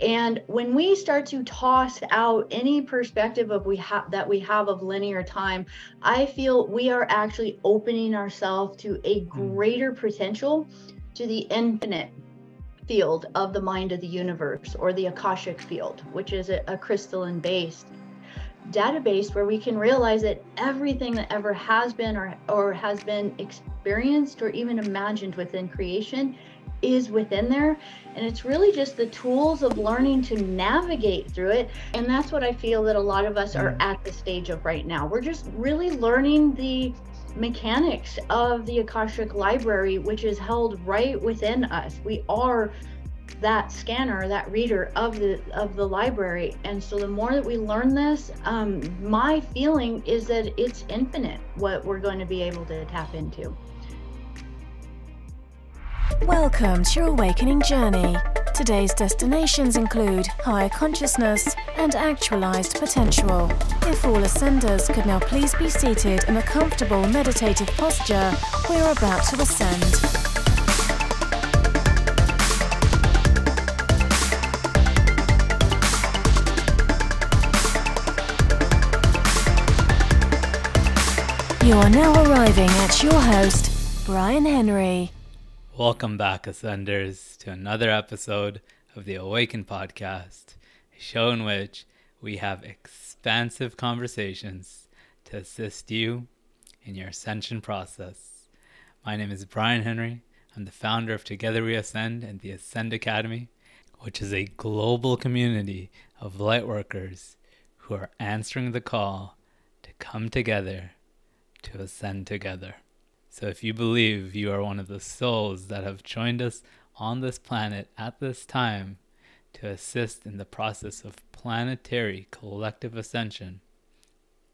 And when we start to toss out any perspective of we have that we have of linear time, I feel we are actually opening ourselves to a hmm. greater potential to the infinite field of the mind of the universe or the Akashic field, which is a, a crystalline based database where we can realize that everything that ever has been or, or has been experienced or even imagined within creation is within there. And it's really just the tools of learning to navigate through it. And that's what I feel that a lot of us are mm. at the stage of right now. We're just really learning the mechanics of the Akashic Library, which is held right within us. We are that scanner, that reader of the of the library. And so the more that we learn this, um, my feeling is that it's infinite what we're going to be able to tap into. Welcome to your awakening journey. Today's destinations include higher consciousness and actualized potential. If all ascenders could now please be seated in a comfortable meditative posture, we're about to ascend. You are now arriving at your host, Brian Henry. Welcome back, Ascenders, to another episode of the Awaken Podcast, a show in which we have expansive conversations to assist you in your ascension process. My name is Brian Henry. I'm the founder of Together We Ascend and the Ascend Academy, which is a global community of lightworkers who are answering the call to come together to ascend together. So if you believe you are one of the souls that have joined us on this planet at this time to assist in the process of planetary collective ascension,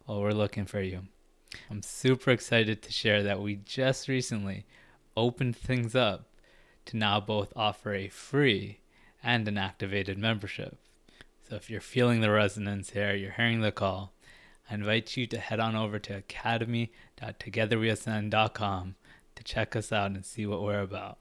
well, we're looking for you. I'm super excited to share that we just recently opened things up to now both offer a free and an activated membership. So if you're feeling the resonance here, you're hearing the call, I invite you to head on over to academy.togetherweascend.com to check us out and see what we're about.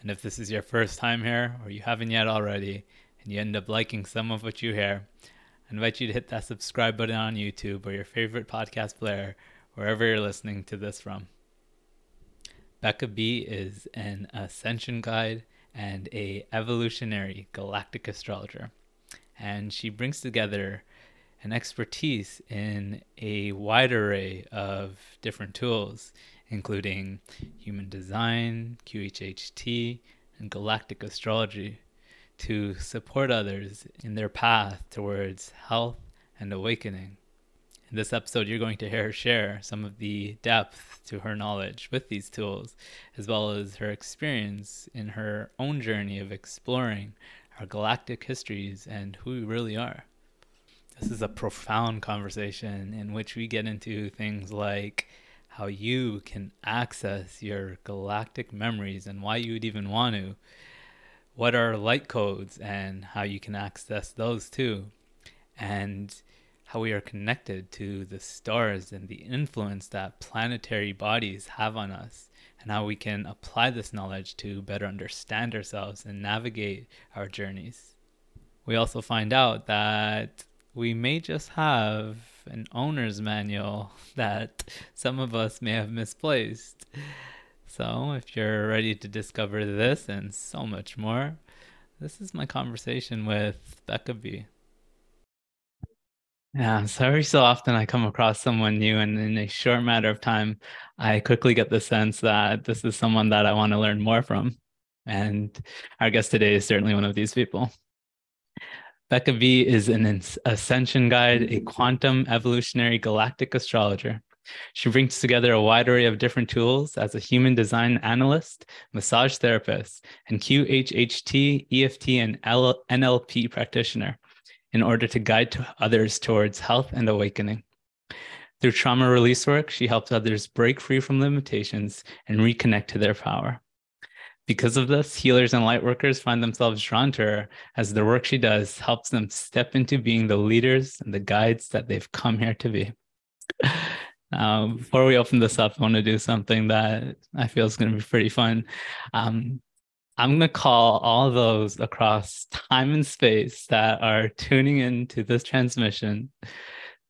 And if this is your first time here, or you haven't yet already, and you end up liking some of what you hear, I invite you to hit that subscribe button on YouTube or your favorite podcast player, wherever you're listening to this from. Becca B is an ascension guide and a evolutionary galactic astrologer, and she brings together an expertise in a wide array of different tools, including human design, QHHT, and galactic astrology, to support others in their path towards health and awakening. In this episode, you're going to hear her share some of the depth to her knowledge with these tools, as well as her experience in her own journey of exploring our galactic histories and who we really are. This is a profound conversation in which we get into things like how you can access your galactic memories and why you would even want to. What are light codes and how you can access those too. And how we are connected to the stars and the influence that planetary bodies have on us, and how we can apply this knowledge to better understand ourselves and navigate our journeys. We also find out that we may just have an owner's manual that some of us may have misplaced. So, if you're ready to discover this and so much more, this is my conversation with Becca B. Yeah, so every so often I come across someone new, and in a short matter of time, I quickly get the sense that this is someone that I want to learn more from. And our guest today is certainly one of these people. Becca B is an ascension guide, a quantum evolutionary galactic astrologer. She brings together a wide array of different tools as a human design analyst, massage therapist, and QHHT, EFT, and NLP practitioner in order to guide others towards health and awakening. Through trauma release work, she helps others break free from limitations and reconnect to their power. Because of this, healers and lightworkers find themselves drawn to her as the work she does helps them step into being the leaders and the guides that they've come here to be. Now, before we open this up, I want to do something that I feel is going to be pretty fun. Um, I'm going to call all those across time and space that are tuning into this transmission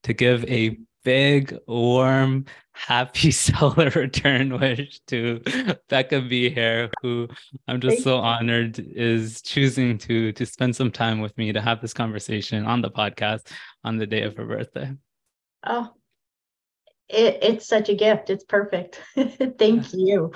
to give a big, warm, happy solar return wish to Becca B here, who I'm just Thank so honored is choosing to to spend some time with me to have this conversation on the podcast on the day of her birthday. Oh, it, it's such a gift. It's perfect. Thank you.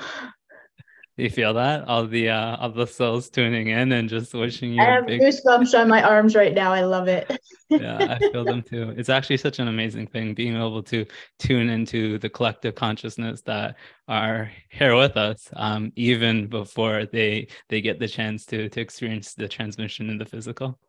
You feel that all the uh, all the souls tuning in and just wishing you. I have big... goosebumps on my arms right now. I love it. yeah, I feel them too. It's actually such an amazing thing being able to tune into the collective consciousness that are here with us, um, even before they they get the chance to to experience the transmission in the physical.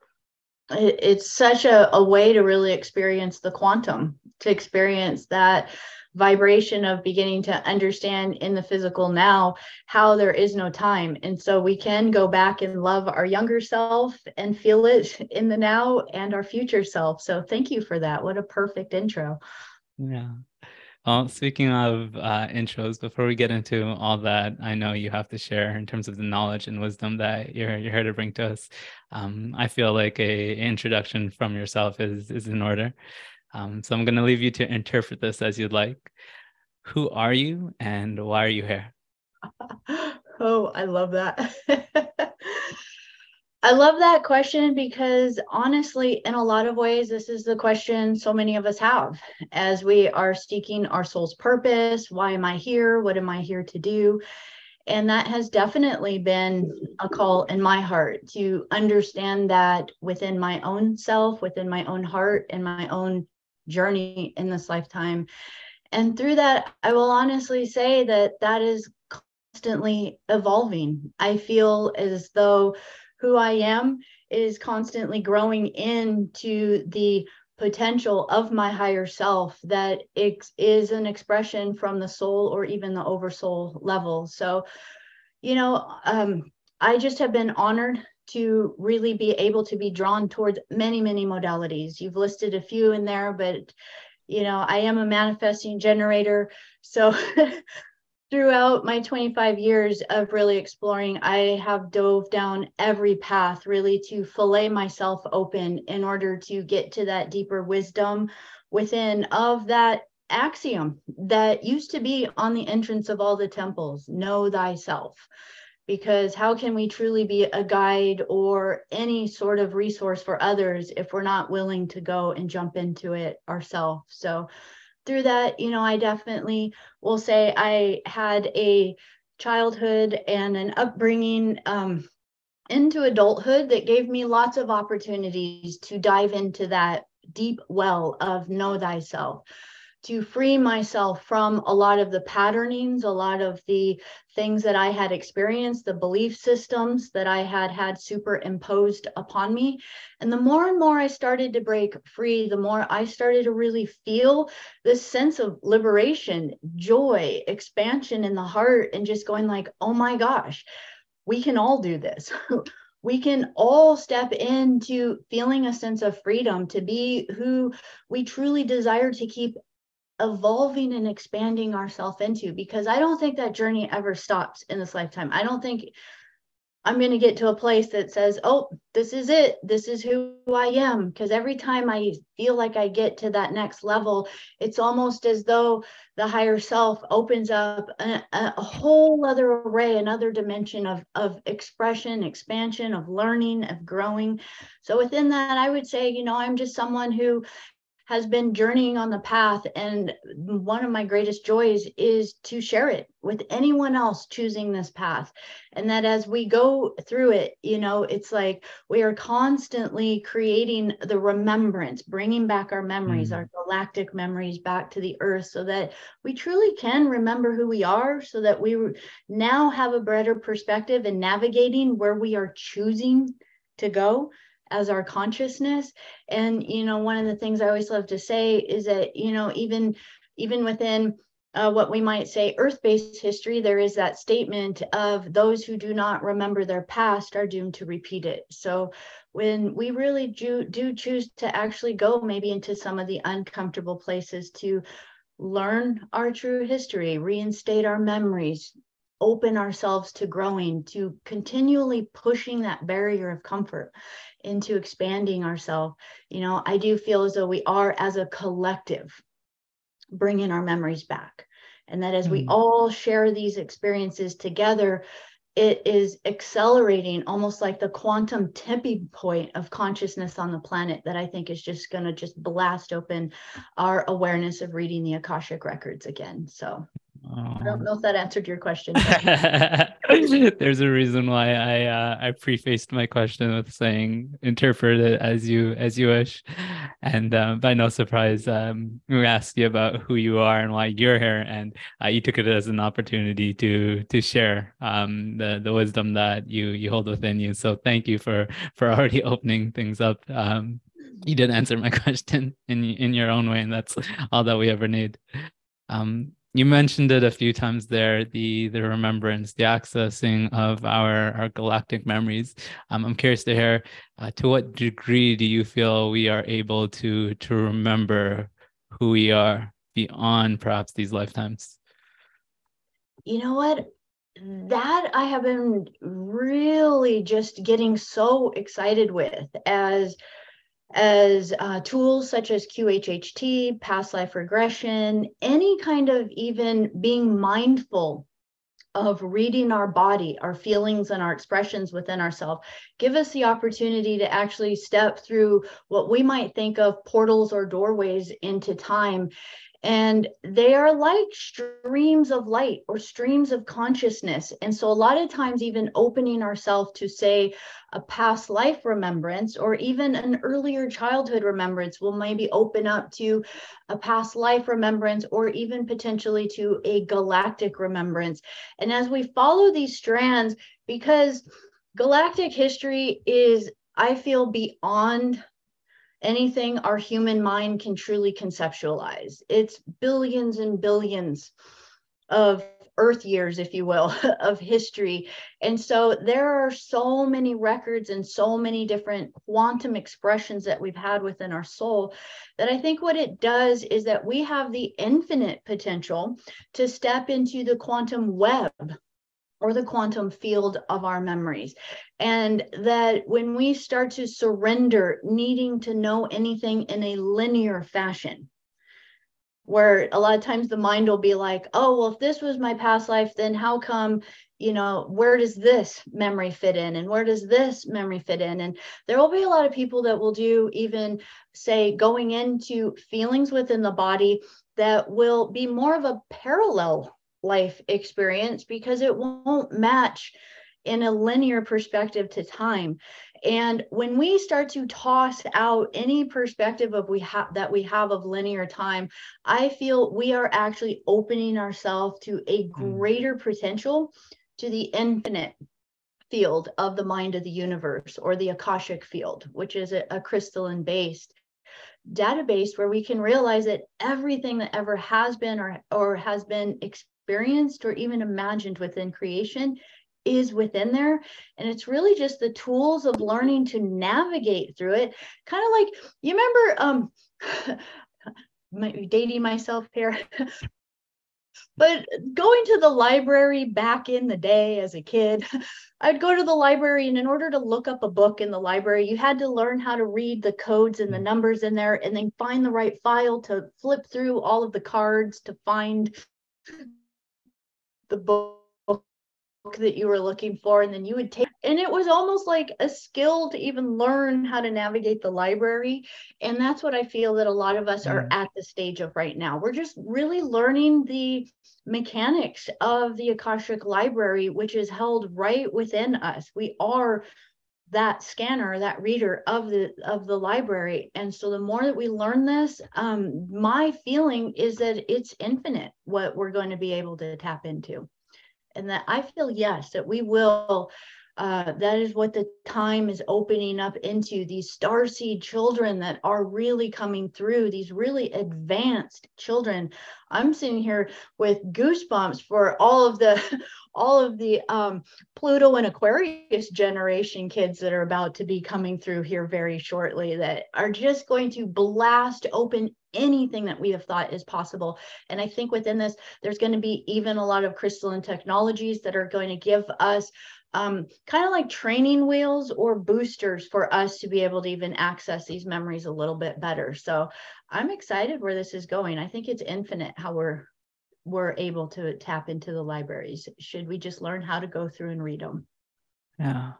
It's such a, a way to really experience the quantum, to experience that vibration of beginning to understand in the physical now how there is no time. And so we can go back and love our younger self and feel it in the now and our future self. So thank you for that. What a perfect intro. Yeah. Well, speaking of uh, intros, before we get into all that, I know you have to share in terms of the knowledge and wisdom that you're you're here to bring to us. Um, I feel like a introduction from yourself is is in order. Um, so I'm going to leave you to interpret this as you'd like. Who are you and why are you here? oh, I love that. I love that question because honestly, in a lot of ways, this is the question so many of us have as we are seeking our soul's purpose. Why am I here? What am I here to do? And that has definitely been a call in my heart to understand that within my own self, within my own heart, and my own journey in this lifetime. And through that, I will honestly say that that is constantly evolving. I feel as though who I am is constantly growing into the potential of my higher self that it is an expression from the soul or even the oversoul level. So, you know, um, I just have been honored to really be able to be drawn towards many, many modalities. You've listed a few in there, but you know, I am a manifesting generator. So throughout my 25 years of really exploring, I have dove down every path really to fillet myself open in order to get to that deeper wisdom within of that axiom that used to be on the entrance of all the temples know thyself. Because how can we truly be a guide or any sort of resource for others if we're not willing to go and jump into it ourselves? So through that you know i definitely will say i had a childhood and an upbringing um, into adulthood that gave me lots of opportunities to dive into that deep well of know thyself to free myself from a lot of the patternings, a lot of the things that I had experienced, the belief systems that I had had superimposed upon me. And the more and more I started to break free, the more I started to really feel this sense of liberation, joy, expansion in the heart, and just going like, oh my gosh, we can all do this. we can all step into feeling a sense of freedom to be who we truly desire to keep evolving and expanding ourselves into because I don't think that journey ever stops in this lifetime. I don't think I'm going to get to a place that says, oh, this is it. This is who I am. Because every time I feel like I get to that next level, it's almost as though the higher self opens up a, a whole other array, another dimension of, of expression, expansion, of learning, of growing. So within that, I would say, you know, I'm just someone who has been journeying on the path. And one of my greatest joys is to share it with anyone else choosing this path. And that as we go through it, you know, it's like we are constantly creating the remembrance, bringing back our memories, mm. our galactic memories back to the earth so that we truly can remember who we are, so that we now have a better perspective in navigating where we are choosing to go as our consciousness. And you know one of the things i always love to say is that you know even even within uh, what we might say earth-based history there is that statement of those who do not remember their past are doomed to repeat it. So when we really do, do choose to actually go maybe into some of the uncomfortable places to learn our true history reinstate our memories open ourselves to growing, to continually pushing that barrier of comfort into expanding ourselves. You know, I do feel as though we are, as a collective, bringing our memories back. And that as mm. we all share these experiences together, it is accelerating almost like the quantum tipping point of consciousness on the planet that I think is just going to just blast open our awareness of reading the Akashic records again. So I don't know if that answered your question. There's a reason why I uh, I prefaced my question with saying interpret it as you as you wish, and uh, by no surprise, um, we asked you about who you are and why you're here, and uh, you took it as an opportunity to to share um, the the wisdom that you you hold within you. So thank you for for already opening things up. Um, you did answer my question in in your own way, and that's all that we ever need. Um, you mentioned it a few times there the the remembrance the accessing of our our galactic memories. Um, i'm curious to hear uh, to what degree do you feel we are able to to remember who we are beyond perhaps these lifetimes? You know what? That i have been really just getting so excited with as as uh, tools such as QHHT, past life regression, any kind of even being mindful of reading our body, our feelings, and our expressions within ourselves, give us the opportunity to actually step through what we might think of portals or doorways into time and they are like streams of light or streams of consciousness. And so a lot of times even opening ourselves to say a past life remembrance or even an earlier childhood remembrance will maybe open up to a past life remembrance or even potentially to a galactic remembrance. And as we follow these strands because galactic history is i feel beyond anything our human mind can truly conceptualize. It's billions and billions of earth years, if you will, of history. And so there are so many records and so many different quantum expressions that we've had within our soul that I think what it does is that we have the infinite potential to step into the quantum web or the quantum field of our memories. And that when we start to surrender needing to know anything in a linear fashion, where a lot of times the mind will be like, oh, well, if this was my past life, then how come, you know, where does this memory fit in? And where does this memory fit in? And there will be a lot of people that will do even say going into feelings within the body that will be more of a parallel life experience because it won't match in a linear perspective to time and when we start to toss out any perspective of we have that we have of linear time i feel we are actually opening ourselves to a hmm. greater potential to the infinite field of the mind of the universe or the akashic field which is a, a crystalline based database where we can realize that everything that ever has been or, or has been experienced or even imagined within creation is within there. And it's really just the tools of learning to navigate through it. Kind of like you remember um might be dating myself here. but going to the library back in the day as a kid, I'd go to the library, and in order to look up a book in the library, you had to learn how to read the codes and the numbers in there and then find the right file to flip through all of the cards to find the book that you were looking for and then you would take and it was almost like a skill to even learn how to navigate the library and that's what i feel that a lot of us are mm-hmm. at the stage of right now. We're just really learning the mechanics of the akashic library which is held right within us. We are that scanner that reader of the of the library. And so the more that we learn this um my feeling is that it's infinite what we're going to be able to tap into. And that i feel yes that we will Uh, that is what the time is opening up into these star seed children that are really coming through, these really advanced children. I'm sitting here with goosebumps for all of the all of the um, Pluto and Aquarius generation kids that are about to be coming through here very shortly that are just going to blast open anything that we have thought is possible. And I think within this, there's going to be even a lot of crystalline technologies that are going to give us um, kind of like training wheels or boosters for us to be able to even access these memories a little bit better. So I'm excited where this is going. I think it's infinite how we're we're able to tap into the libraries. Should we just learn how to go through and read them? Yeah.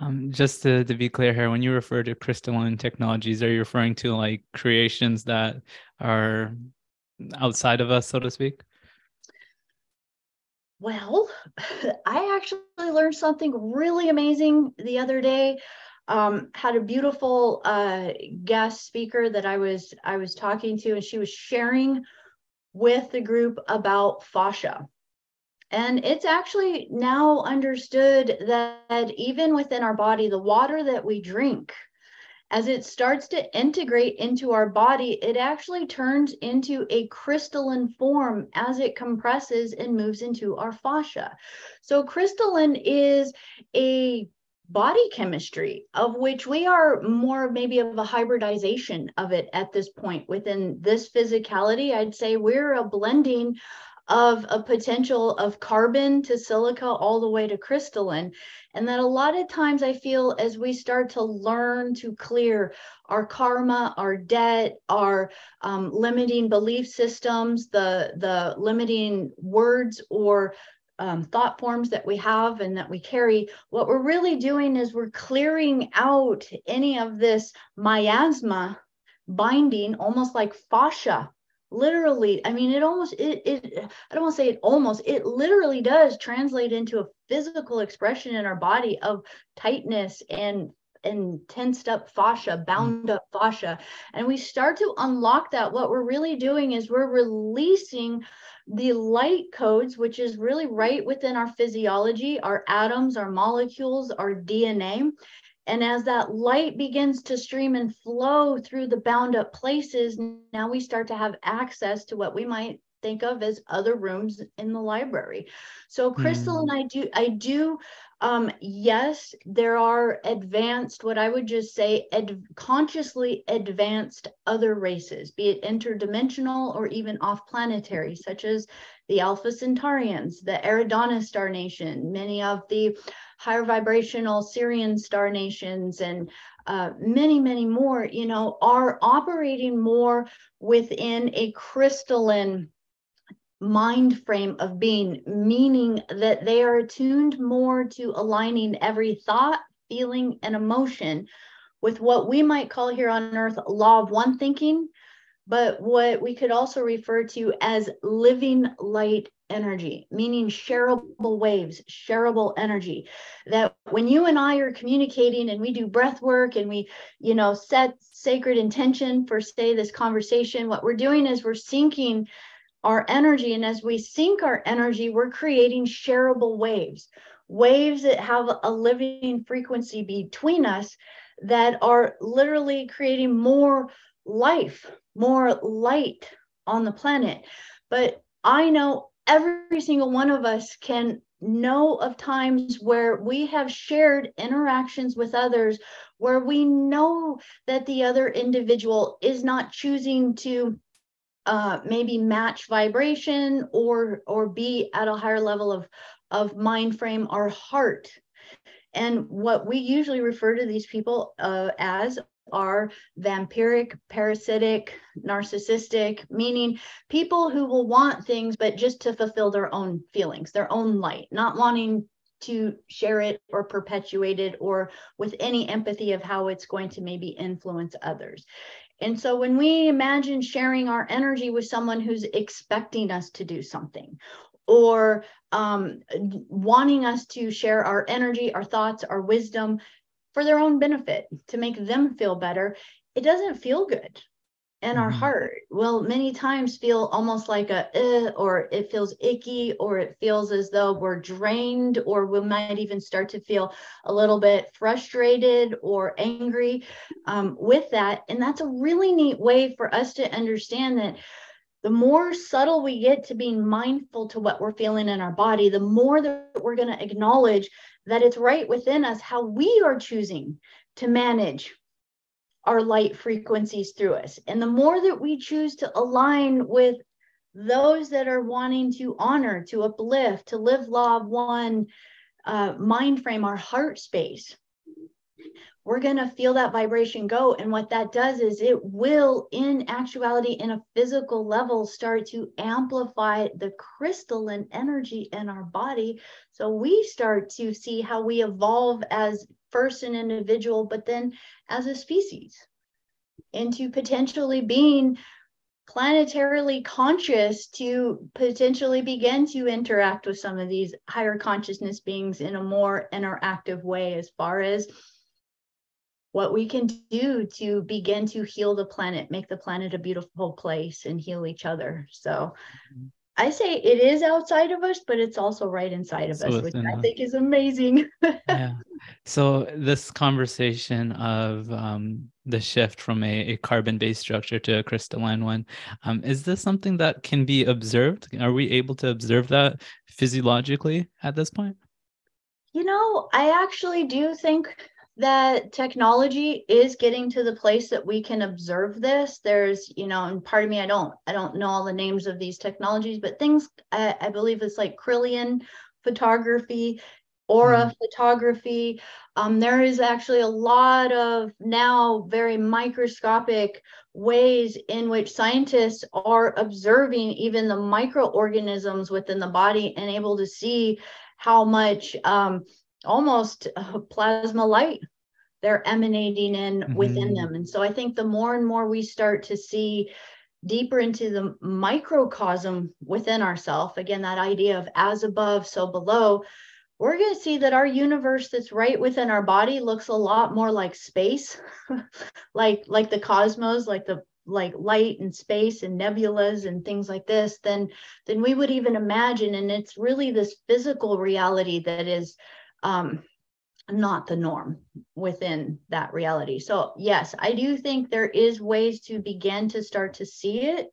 Um, just to, to be clear here, when you refer to crystalline technologies, are you referring to like creations that are outside of us, so to speak? Well, I actually learned something really amazing the other day. Um, had a beautiful uh, guest speaker that I was I was talking to, and she was sharing with the group about fascia. And it's actually now understood that even within our body, the water that we drink as it starts to integrate into our body, it actually turns into a crystalline form as it compresses and moves into our fascia. So, crystalline is a body chemistry of which we are more maybe of a hybridization of it at this point within this physicality i'd say we're a blending of a potential of carbon to silica all the way to crystalline. And that a lot of times I feel as we start to learn to clear our karma, our debt, our um, limiting belief systems, the, the limiting words or um, thought forms that we have and that we carry, what we're really doing is we're clearing out any of this miasma binding, almost like fascia literally i mean it almost it, it i don't want to say it almost it literally does translate into a physical expression in our body of tightness and and tensed up fascia bound up fascia. And we start to unlock that. What we're really doing is we're releasing the light codes which is really right within our physiology our atoms our molecules our dna and as that light begins to stream and flow through the bound up places, now we start to have access to what we might think of as other rooms in the library. So Crystal mm. and I do, I do, um, yes, there are advanced, what I would just say, ad- consciously advanced other races, be it interdimensional or even off planetary, such as the Alpha Centaurians, the Eridanus Star Nation, many of the higher vibrational Sirian star nations and uh, many, many more, you know, are operating more within a crystalline mind frame of being, meaning that they are attuned more to aligning every thought, feeling, and emotion with what we might call here on earth law of one thinking, but what we could also refer to as living light energy, meaning shareable waves, shareable energy. That when you and I are communicating and we do breath work and we, you know, set sacred intention for, say, this conversation, what we're doing is we're syncing our energy. And as we sync our energy, we're creating shareable waves, waves that have a living frequency between us that are literally creating more life, more light on the planet. But I know every single one of us can know of times where we have shared interactions with others where we know that the other individual is not choosing to uh, maybe match vibration or or be at a higher level of of mind frame or heart and what we usually refer to these people uh, as are vampiric, parasitic, narcissistic, meaning people who will want things, but just to fulfill their own feelings, their own light, not wanting to share it or perpetuate it or with any empathy of how it's going to maybe influence others. And so when we imagine sharing our energy with someone who's expecting us to do something or um, wanting us to share our energy, our thoughts, our wisdom, for their own benefit to make them feel better, it doesn't feel good. And our Mhm. heart will many times feel almost like a eh, or it feels icky or it feels as though we're drained or we might even start to feel a little bit frustrated or angry um, with that and that's a really neat way for us to understand that the more subtle we get to being mindful to what we're feeling in our body the more that we're going to acknowledge that it's right within us how we are choosing to manage our light frequencies through us. And the more that we choose to align with those that are wanting to honor, to uplift, to live law of one uh, mind frame, our heart space, we're going to feel that vibration go. And what that does is it will, in actuality, in a physical level, start to amplify the crystalline energy in our body. So we start to see how we evolve as first an individual, but then as a species into potentially being planetarily conscious to potentially begin to interact with some of these higher consciousness beings in a more interactive way as far as what we can do to begin to heal the planet, make the planet a beautiful place, and heal each other. So Mhm. I say it is outside of us, but it's also right inside of So us, which I us. think is amazing. yeah. So this conversation of um, the shift from a, a carbon-based structure to a crystalline one, um, is this something that can be observed? Are we able to observe that physiologically at this point? You know, I actually do think that technology is getting to the place that we can observe this. There's, you know, and part of me, I don't, I don't know all the names of these technologies, but things I, I believe it's like Kirlian photography, aura photography. Um, there is actually a lot of now very microscopic ways in which scientists are observing even the microorganisms within the body and able to see how much um, almost uh, plasma light they're emanating in within Mhm. them. And so I think the more and more we start to see deeper into the microcosm within ourselves, again, that idea of as above, so below, we're going to see that our universe that's right within our body looks a lot more like space, like like the cosmos, like the like light and space and nebulas and things like this than than we would even imagine and it's really this physical reality that is um not the norm within that reality. So yes i do think there is ways to begin to start to see it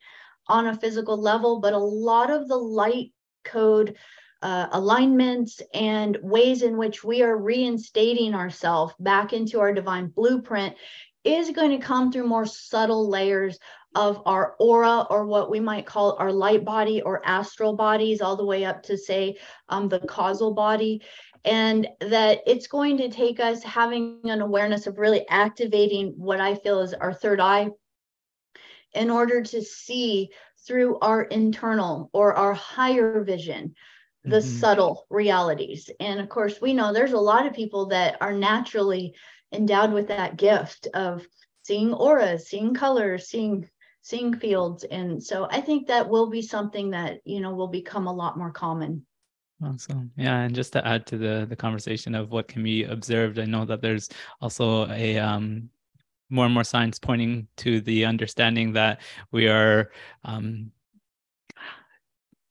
on a physical level but a lot of the light code uh, alignments and ways in which we are reinstating ourselves back into our divine blueprint is going to come through more subtle layers of our aura or what we might call our light body or astral bodies all the way up to say um, the causal body and that it's going to take us having an awareness of really activating what i feel is our third eye in order to see through our internal or our higher vision the Mhm. subtle realities. And of course we know there's a lot of people that are naturally endowed with that gift of seeing auras seeing colors seeing seeing fields. And so i think that will be something that you know will become a lot more common Awesome. Yeah, and just to add to the the conversation of what can be observed, I know that there's also a um more and more science pointing to the understanding that we are um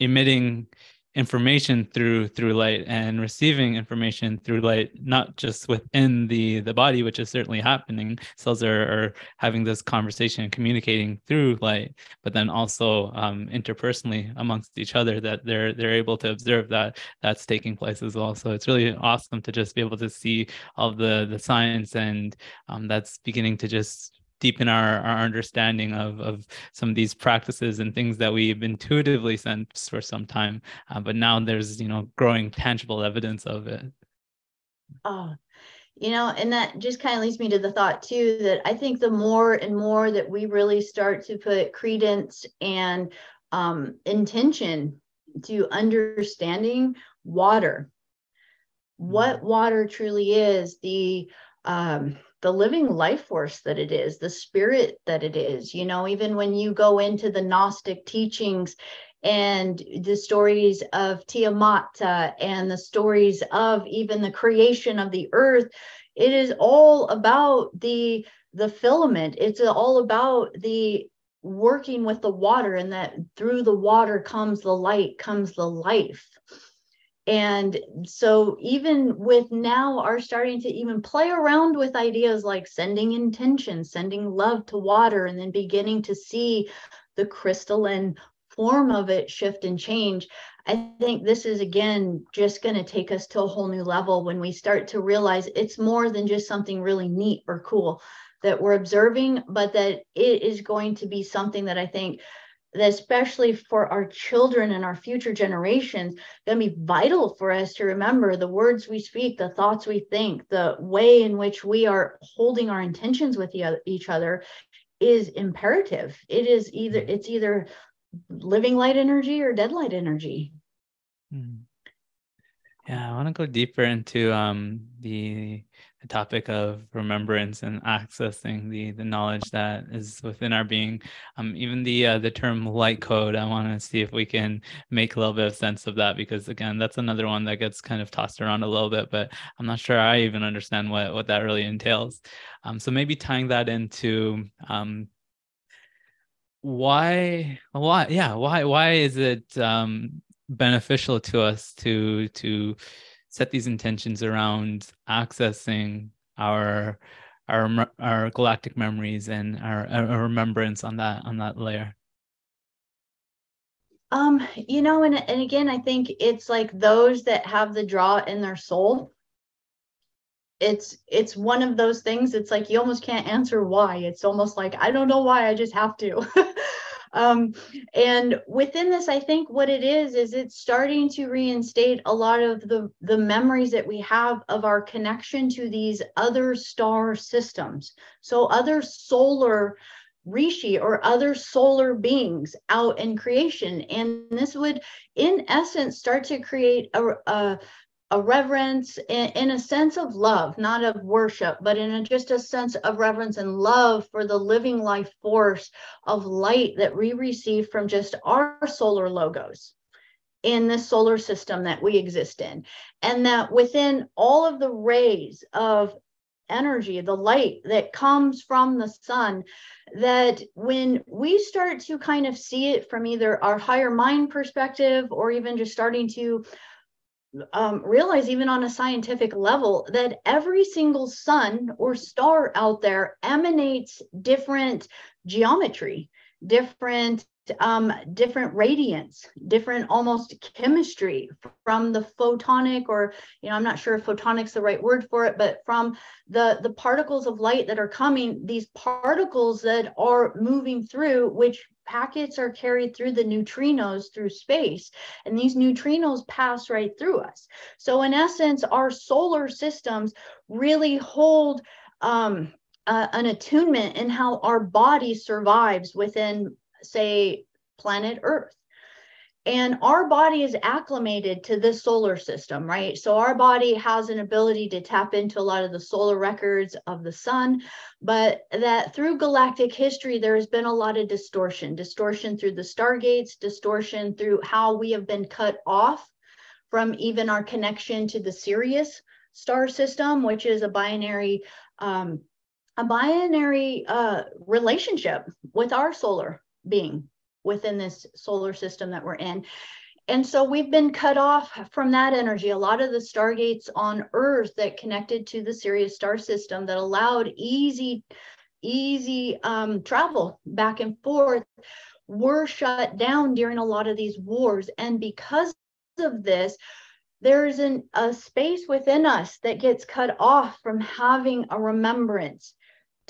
emitting information through through light and receiving information through light not just within the the body which is certainly happening. Cells are, are having this conversation and communicating through light but then also um, interpersonally amongst each other that they're they're able to observe that that's taking place as well. So it's really awesome to just be able to see all the the science and um, that's beginning to just deepen our, our understanding of, of some of these practices and things that we've intuitively sensed for some time uh, but now there's you know growing tangible evidence of it. Oh, you know, and that just kind of leads me to the thought too that I think the more and more that we really start to put credence and um, intention to understanding water, what water truly is, the um, the living life force that it is, the spirit that it is. You know, even when you go into the Gnostic teachings and the stories of Tiamat uh, and the stories of even the creation of the earth, it is all about the the filament. It's all about the working with the water and that through the water comes the light comes the life and so even with now are starting to even play around with ideas like sending intention sending love to water and then beginning to see the crystalline form of it shift and change. I think this is again just going to take us to a whole new level when we start to realize it's more than just something really neat or cool that we're observing, but that it is going to be something that I think especially for our children and our future generations going to be vital for us to remember the words we speak the thoughts we think the way in which we are holding our intentions with each other is imperative. It is either it's either living light energy or dead light energy. Mm. yeah i want to go deeper into um the the topic of remembrance and accessing the the knowledge that is within our being. Um, even the uh, the term light code, I want to see if we can make a little bit of sense of that because again, that's another one that gets kind of tossed around a little bit, but I'm not sure I even understand what what that really entails. Um, so maybe tying that into um, why why yeah why why is it um, beneficial to us to to set these intentions around accessing our our our galactic memories and our, our remembrance on that on that layer. Um you know and, and again i think it's like those that have the draw in their soul. It's it's one of those things it's like you almost can't answer why. It's almost like i don't know why i just have to Um, and within this, I think what it is is it's starting to reinstate a lot of the the memories that we have of our connection to these other star systems. So other solar rishi or other solar beings out in creation and this would in essence start to create a, a a reverence in, in, a sense of love, not of worship, but in a, just a sense of reverence and love for the living life force of light that we receive from just our solar logos in this solar system that we exist in. And that within all of the rays of energy, the light that comes from the sun, that when we start to kind of see it from either our higher mind perspective or even just starting to um, realize, even on a scientific level, that every single sun or star out there emanates different geometry, different um, different radiance, different almost chemistry from the photonic, or you know, I'm not sure if photonic's the right word for it, but from the the particles of light that are coming, these particles that are moving through, which packets are carried through the neutrinos through space, and these neutrinos pass right through us. So, in essence, our solar systems really hold um, uh, an attunement in how our body survives within, say, planet Earth. And our body is acclimated to this solar system, right? So our body has an ability to tap into a lot of the solar records of the sun, but that through galactic history, there has been a lot of distortion, distortion through the stargates, distortion through how we have been cut off from even our connection to the Sirius star system, which is a binary um, a binary uh, relationship with our solar being within this solar system that we're in. And so we've been cut off from that energy. A lot of the stargates on Earth that connected to the Sirius star system that allowed easy, easy um, travel back and forth were shut down during a lot of these wars. And because of this, there's an, a space within us that gets cut off from having a remembrance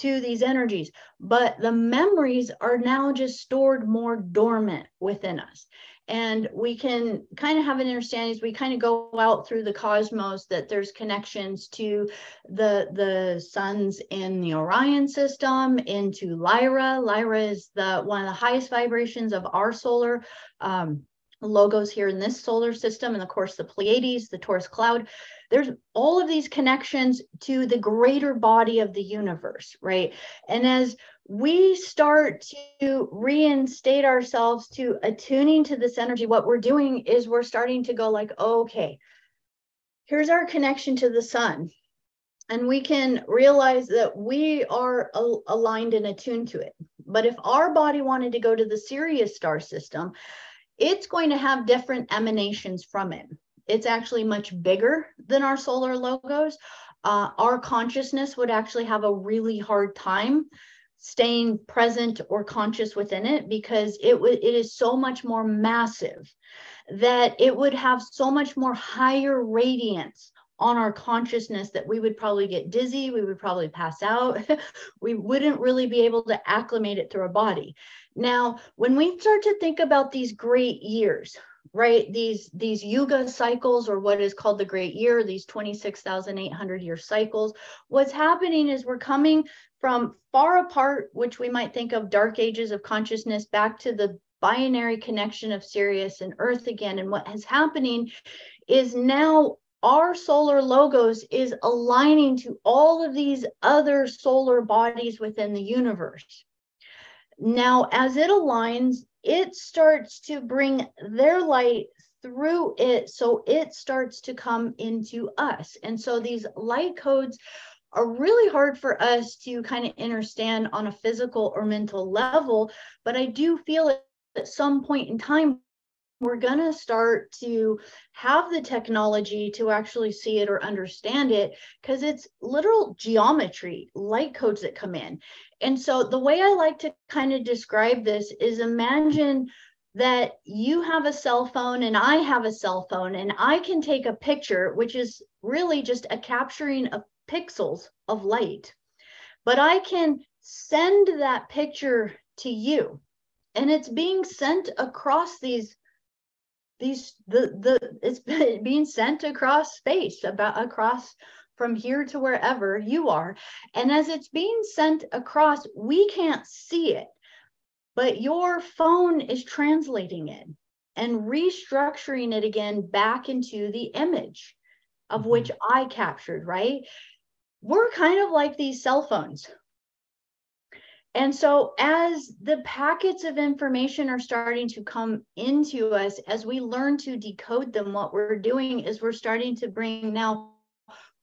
to these energies, but the memories are now just stored more dormant within us. And we can kind of have an understanding as we kind of go out through the cosmos that there's connections to the the suns in the Orion system, into Lyra. Lyra is the one of the highest vibrations of our solar um, logos here in this solar system, and of course the Pleiades, the Taurus cloud there's all of these connections to the greater body of the universe, right? And as we start to reinstate ourselves to attuning to this energy, what we're doing is we're starting to go like, okay, here's our connection to the sun. And we can realize that we are aligned and attuned to it But if our body wanted to go to the Sirius star system, it's going to have different emanations from it. It's actually much bigger than our solar logos. Uh, our consciousness would actually have a really hard time staying present or conscious within it because it w- it is so much more massive that it would have so much more higher radiance on our consciousness that we would probably get dizzy, we would probably pass out, we wouldn't really be able to acclimate it through our body. Now, when we start to think about these great years, right these these yuga cycles or what is called the great year these 26,800 year cycles what's happening is we're coming from far apart which we might think of dark ages of consciousness back to the binary connection of Sirius and Earth again. And what is happening is now our solar logos is aligning to all of these other solar bodies within the universe. Now as it aligns it starts to bring their light through it so it starts to come into us. And so these light codes are really hard for us to kind of understand on a physical or mental level but i do feel at some point in time we're going to start to have the technology to actually see it or understand it because it's literal geometry, light codes that come in. And so the way I like to kind of describe this is imagine that you have a cell phone and I have a cell phone and I can take a picture, which is really just a capturing of pixels of light. But I can send that picture to you and it's being sent across these these the the it's being sent across space about across from here to wherever you are. And as it's being sent across we can't see it but your phone is translating it and restructuring it again back into the image of mm-hmm. which i captured right? We're kind of like these cell phones and so, as the packets of information are starting to come into us, as we learn to decode them, what we're doing is we're starting to bring now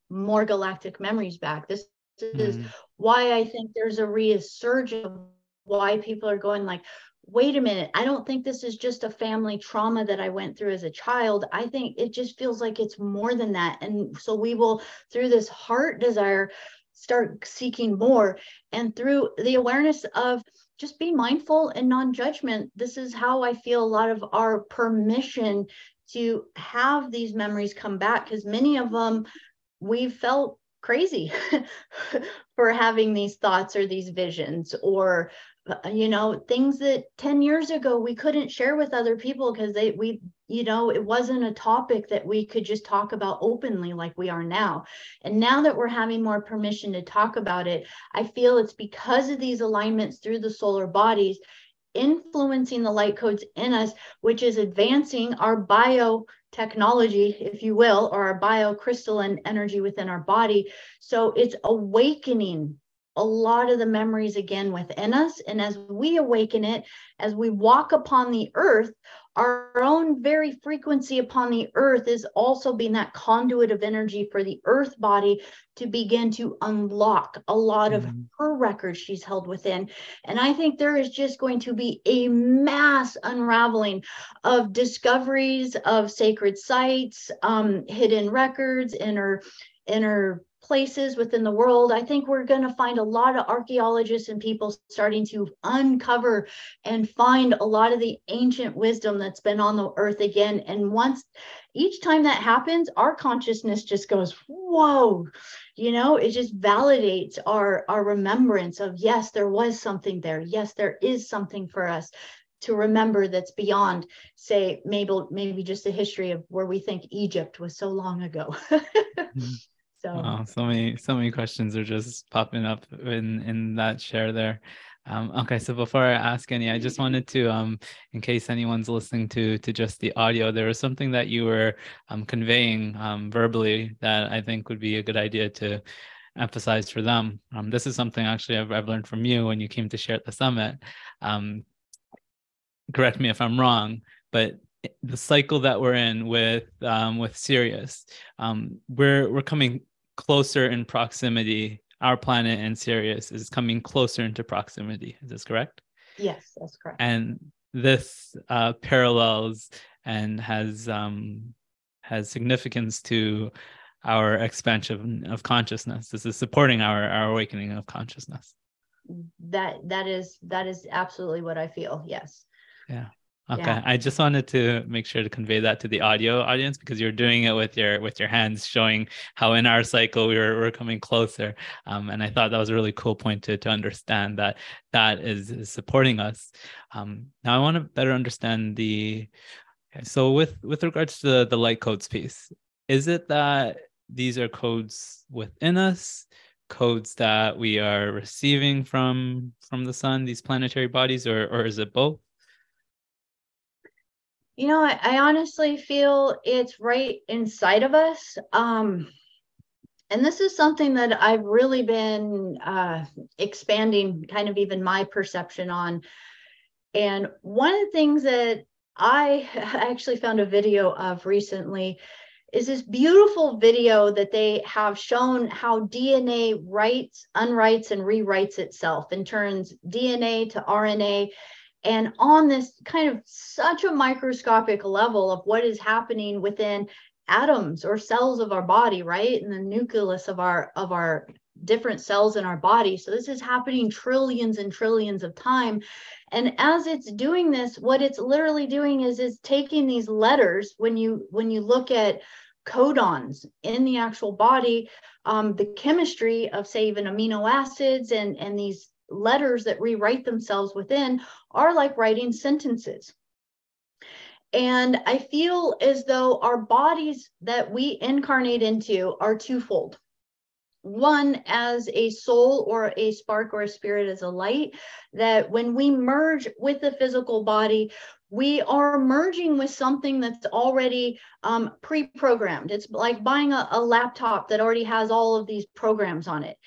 more galactic memories back. This is mm-hmm. why I think there's a resurgence of why people are going like, wait a minute, I don't think this is just a family trauma that I went through as a child. I think it just feels like it's more than that. And so we will, through this heart desire, start seeking more. And through the awareness of just be mindful and non judgment, this is how I feel a lot of our permission to have these memories come back because many of them we felt crazy for having these thoughts or these visions or uh, you know things that 10 years ago we couldn't share with other people because they we you know it wasn't a topic that we could just talk about openly like we are now and now that we're having more permission to talk about it i feel it's because of these alignments through the solar bodies influencing the light codes in us which is advancing our biotechnology if you will or our biocrystalline energy within our body so it's awakening a lot of the memories again within us. And as we awaken it, as we walk upon the earth, our own very frequency upon the earth is also being that conduit of energy for the earth body to begin to unlock a lot mm-hmm. of her records she's held within. And I think there is just going to be a mass unraveling of discoveries of sacred sites, um, hidden records, inner inner places within the world, I think we're going to find a lot of archaeologists and people starting to uncover and find a lot of the ancient wisdom that's been on the earth again. And once each time that happens, our consciousness just goes, whoa, you know, it just validates our, our remembrance of, yes, there was something there. Yes, there is something for us to remember that's beyond say maybe maybe just the history of where we think egypt was so long ago mm-hmm. So wow, so many so many questions are just popping up in in that share there. Um, okay, so before I ask any, I just wanted to, um, in case anyone's listening to to just the audio, there was something that you were um, conveying um, verbally that I think would be a good idea to emphasize for them. Um, this is something actually I've, I've learned from you when you came to share at the summit. Um, correct me if I'm wrong, but the cycle that we're in with um, with Sirius, um, we're we're coming closer in proximity our planet and Sirius is coming closer into proximity. Is this correct? Yes, that's correct. And this uh, parallels and has um, has significance to our expansion of consciousness. This is supporting our our awakening of consciousness. That that is that is absolutely what I feel. Yes. Yeah. Okay. Yeah. I just wanted to make sure to convey that to the audio audience because you're doing it with your with your hands, showing how in our cycle we were we're coming closer. Um, and I thought that was a really cool point to to understand that that is, is supporting us. Um, now I want to better understand the. Okay, so with with regards to the, the light codes piece, is it that these are codes within us? codes that we are receiving from from the sun these planetary bodies or or is it both you know, I, I honestly feel it's right inside of us. Um, and this is something that I've really been uh, expanding kind of even my perception on. And one of the things that I actually found a video of recently is this beautiful video that they have shown how DNA writes, unwrites, and rewrites itself and turns DNA to RNA and on this kind of such a microscopic level of what is happening within atoms or cells of our body right? In the nucleus of our of our different cells in our body. So this is happening trillions and trillions of time. And as it's doing this what it's literally doing is is taking these letters when you when you look at codons in the actual body um, the chemistry of say even amino acids and and these letters that rewrite themselves within are like writing sentences. And I feel as though our bodies that we incarnate into are twofold. One as a soul or a spark or a spirit as a light, that when we merge with the physical body, we are merging with something that's already um, pre programmed. It's like buying a, a laptop that already has all of these programs on it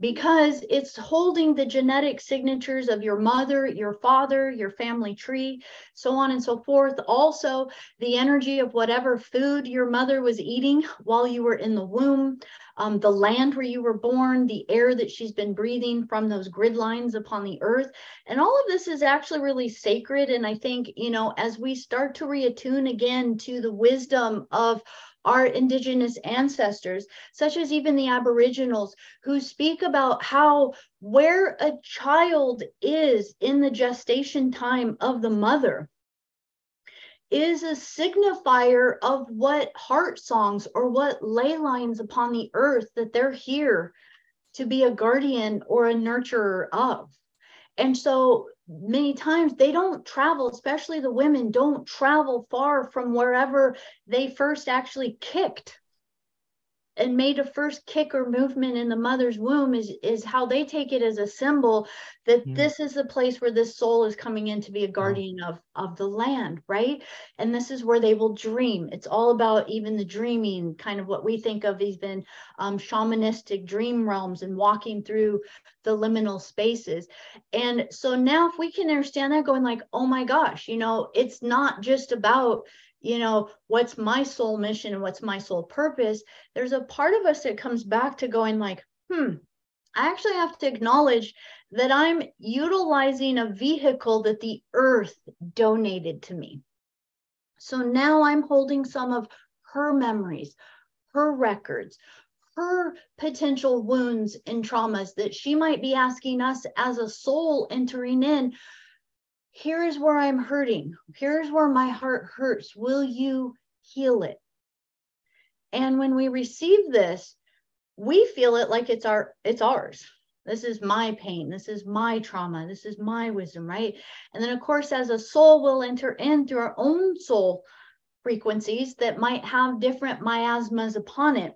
because it's holding the genetic signatures of your mother, your father, your family tree, so on and so forth. Also, the energy of whatever food your mother was eating while you were in the womb, um, the land where you were born, the air that she's been breathing from those grid lines upon the earth. And all of this is actually really sacred. And I think, you know, as we start to reattune again to the wisdom of our indigenous ancestors, such as even the Aboriginals, who speak about how where a child is in the gestation time of the mother is a signifier of what heart songs or what ley lines upon the earth that they're here to be a guardian or a nurturer of. And so many times they don't travel, especially the women don't travel far from wherever they first actually kicked and made a first kick or movement in the mother's womb is is how they take it as a symbol that mm. this is the place where this soul is coming in to be a guardian of of the land right? And this is where they will dream. It's all about even the dreaming kind of what we think of even um, shamanistic dream realms and walking through the liminal spaces. And so now if we can understand that going like oh my gosh you know it's not just about you know, what's my soul mission and what's my soul purpose, there's a part of us that comes back to going like, hmm, I actually have to acknowledge that I'm utilizing a vehicle that the earth donated to me. So now I'm holding some of her memories, her records, her potential wounds and traumas that she might be asking us as a soul entering in here's where I'm hurting. Here's where my heart hurts. Will you heal it? And when we receive this, we feel it like it's our it's ours. This is my pain. This is my trauma. This is my wisdom, right? And then of course as a soul we'll enter in through our own soul frequencies that might have different miasmas upon it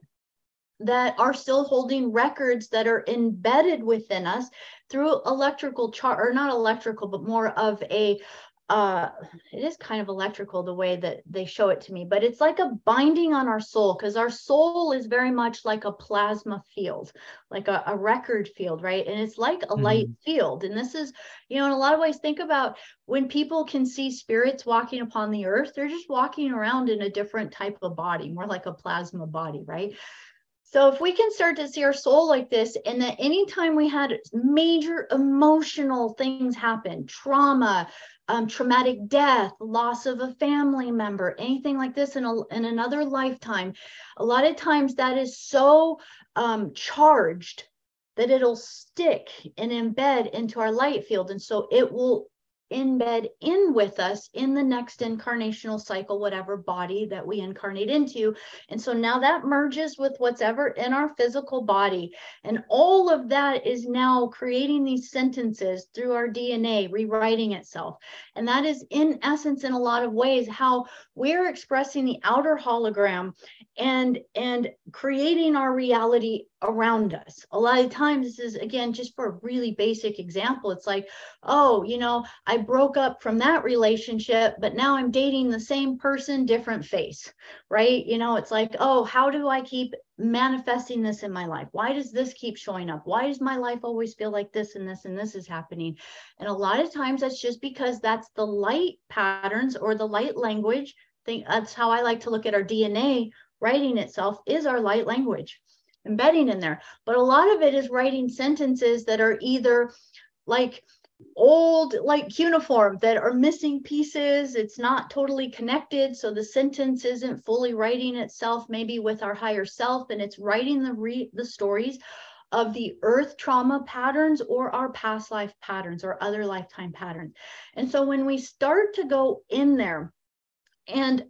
that are still holding records that are embedded within us through electrical chart or not electrical but more of a uh it is kind of electrical the way that they show it to me but it's like a binding on our soul because our soul is very much like a plasma field like a, a record field right? And it's like a mm-hmm. light field. And this is you know in a lot of ways think about when people can see spirits walking upon the earth they're just walking around in a different type of body more like a plasma body right So if we can start to see our soul like this, and that anytime we had major emotional things happen, trauma, um, traumatic death, loss of a family member, anything like this in, a, in another lifetime, a lot of times that is so um, charged that it'll stick and embed into our light field. And so it will embed in with us in the next incarnational cycle, whatever body that we incarnate into. And so now that merges with what's ever in our physical body. And all of that is now creating these sentences through our DNA, rewriting itself. And that is, in essence, in a lot of ways, how we're expressing the outer hologram and and creating our reality around us. A lot of times this is again just for a really basic example it's like oh you know i broke up from that relationship but now i'm dating the same person different face right? You know it's like oh how do i keep manifesting this in my life? Why does this keep showing up? Why does my life always feel like this and this and this is happening? And a lot of times that's just because that's the light patterns or the light language. Think that's how i like to look at our dna writing itself is our light language embedding in there. But a lot of it is writing sentences that are either like old like cuneiform that are missing pieces it's not totally connected so the sentence isn't fully writing itself maybe with our higher self and it's writing the re- the stories of the earth trauma patterns or our past life patterns or other lifetime patterns and so when we start to go in there and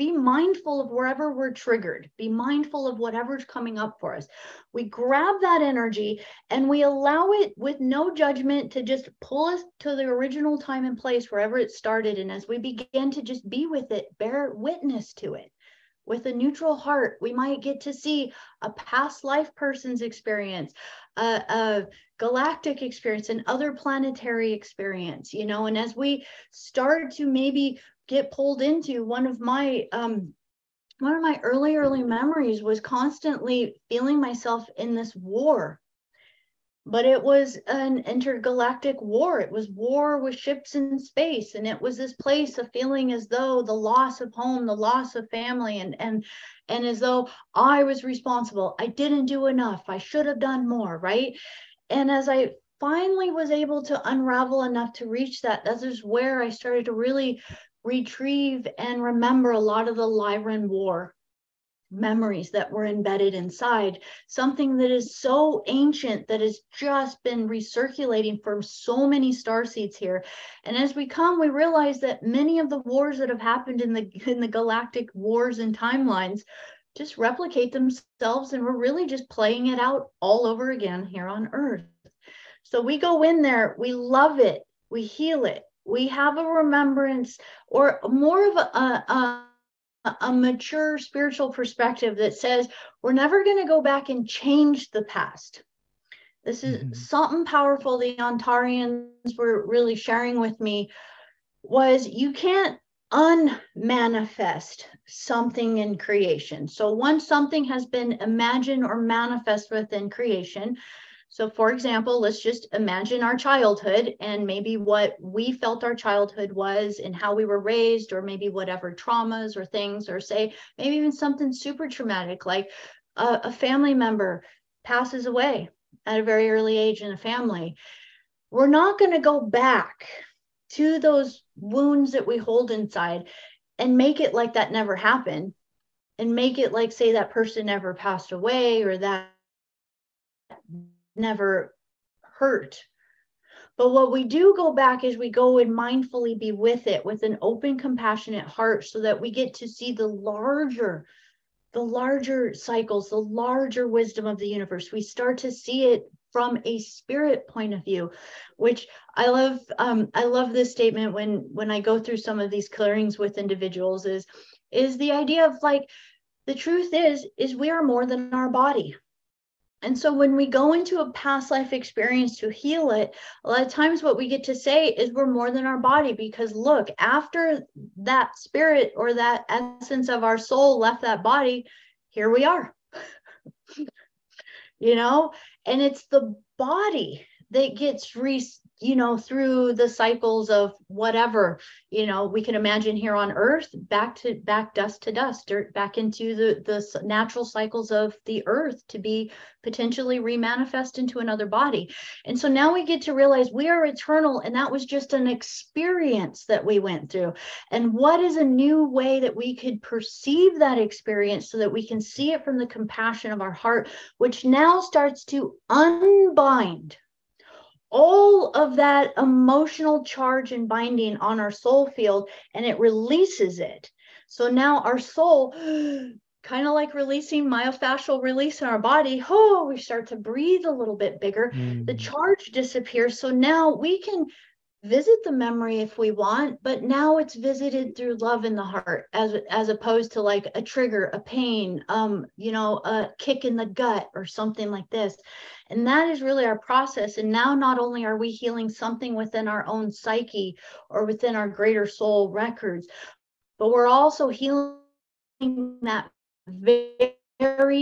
be mindful of wherever we're triggered. Be mindful of whatever's coming up for us. We grab that energy and we allow it with no judgment to just pull us to the original time and place wherever it started. And as we begin to just be with it, bear witness to it. With a neutral heart, we might get to see a past life person's experience, a, a galactic experience, and other planetary experience, you know. And as we start to maybe get pulled into. One of my um one of my early early memories was constantly feeling myself in this war. But it was an intergalactic war. It was war with ships in space and it was this place of feeling as though the loss of home the loss of family and and and as though i was responsible. I didn't do enough. I should have done more right? And as i finally was able to unravel enough to reach that that is where i started to really retrieve and remember a lot of the Lyran War memories that were embedded inside, something that is so ancient that has just been recirculating for so many star seeds here. And as we come, we realize that many of the wars that have happened in the in the galactic wars and timelines just replicate themselves and we're really just playing it out all over again here on earth. So we go in there, we love it, we heal it, we have a remembrance or more of a, a, a mature spiritual perspective that says we're never going to go back and change the past. This is mm-hmm. something powerful the Ontarians were really sharing with me was you can't unmanifest something in creation. So once something has been imagined or manifest within creation, so, for example, let's just imagine our childhood and maybe what we felt our childhood was and how we were raised, or maybe whatever traumas or things, or say maybe even something super traumatic like a, a family member passes away at a very early age in a family. We're not going to go back to those wounds that we hold inside and make it like that never happened and make it like, say, that person never passed away or that never hurt. But what we do go back is we go and mindfully be with it with an open, compassionate heart so that we get to see the larger, the larger cycles, the larger wisdom of the universe. We start to see it from a spirit point of view which i love um, i love this statement when when i go through some of these clearings with individuals is is the idea of like the truth is is we are more than our body and so when we go into a past life experience to heal it, a lot of times what we get to say is we're more than our body because look, after that spirit or that essence of our soul left that body, here we are. you know, and it's the body that gets re- you know through the cycles of whatever you know we can imagine here on earth back to back dust to dust dirt back into the the natural cycles of the earth to be potentially remanifest into another body. And so now we get to realize we are eternal and that was just an experience that we went through. And what is a new way that we could perceive that experience so that we can see it from the compassion of our heart which now starts to unbind all of that emotional charge and binding on our soul field and it releases it. So now our soul, kind of like releasing myofascial release in our body, oh, we start to breathe a little bit bigger. Mm. The charge disappears. So now we can visit the memory if we want but now it's visited through love in the heart as as opposed to like a trigger a pain um you know a kick in the gut or something like this. And that is really our process. And now not only are we healing something within our own psyche or within our greater soul records but we're also healing that very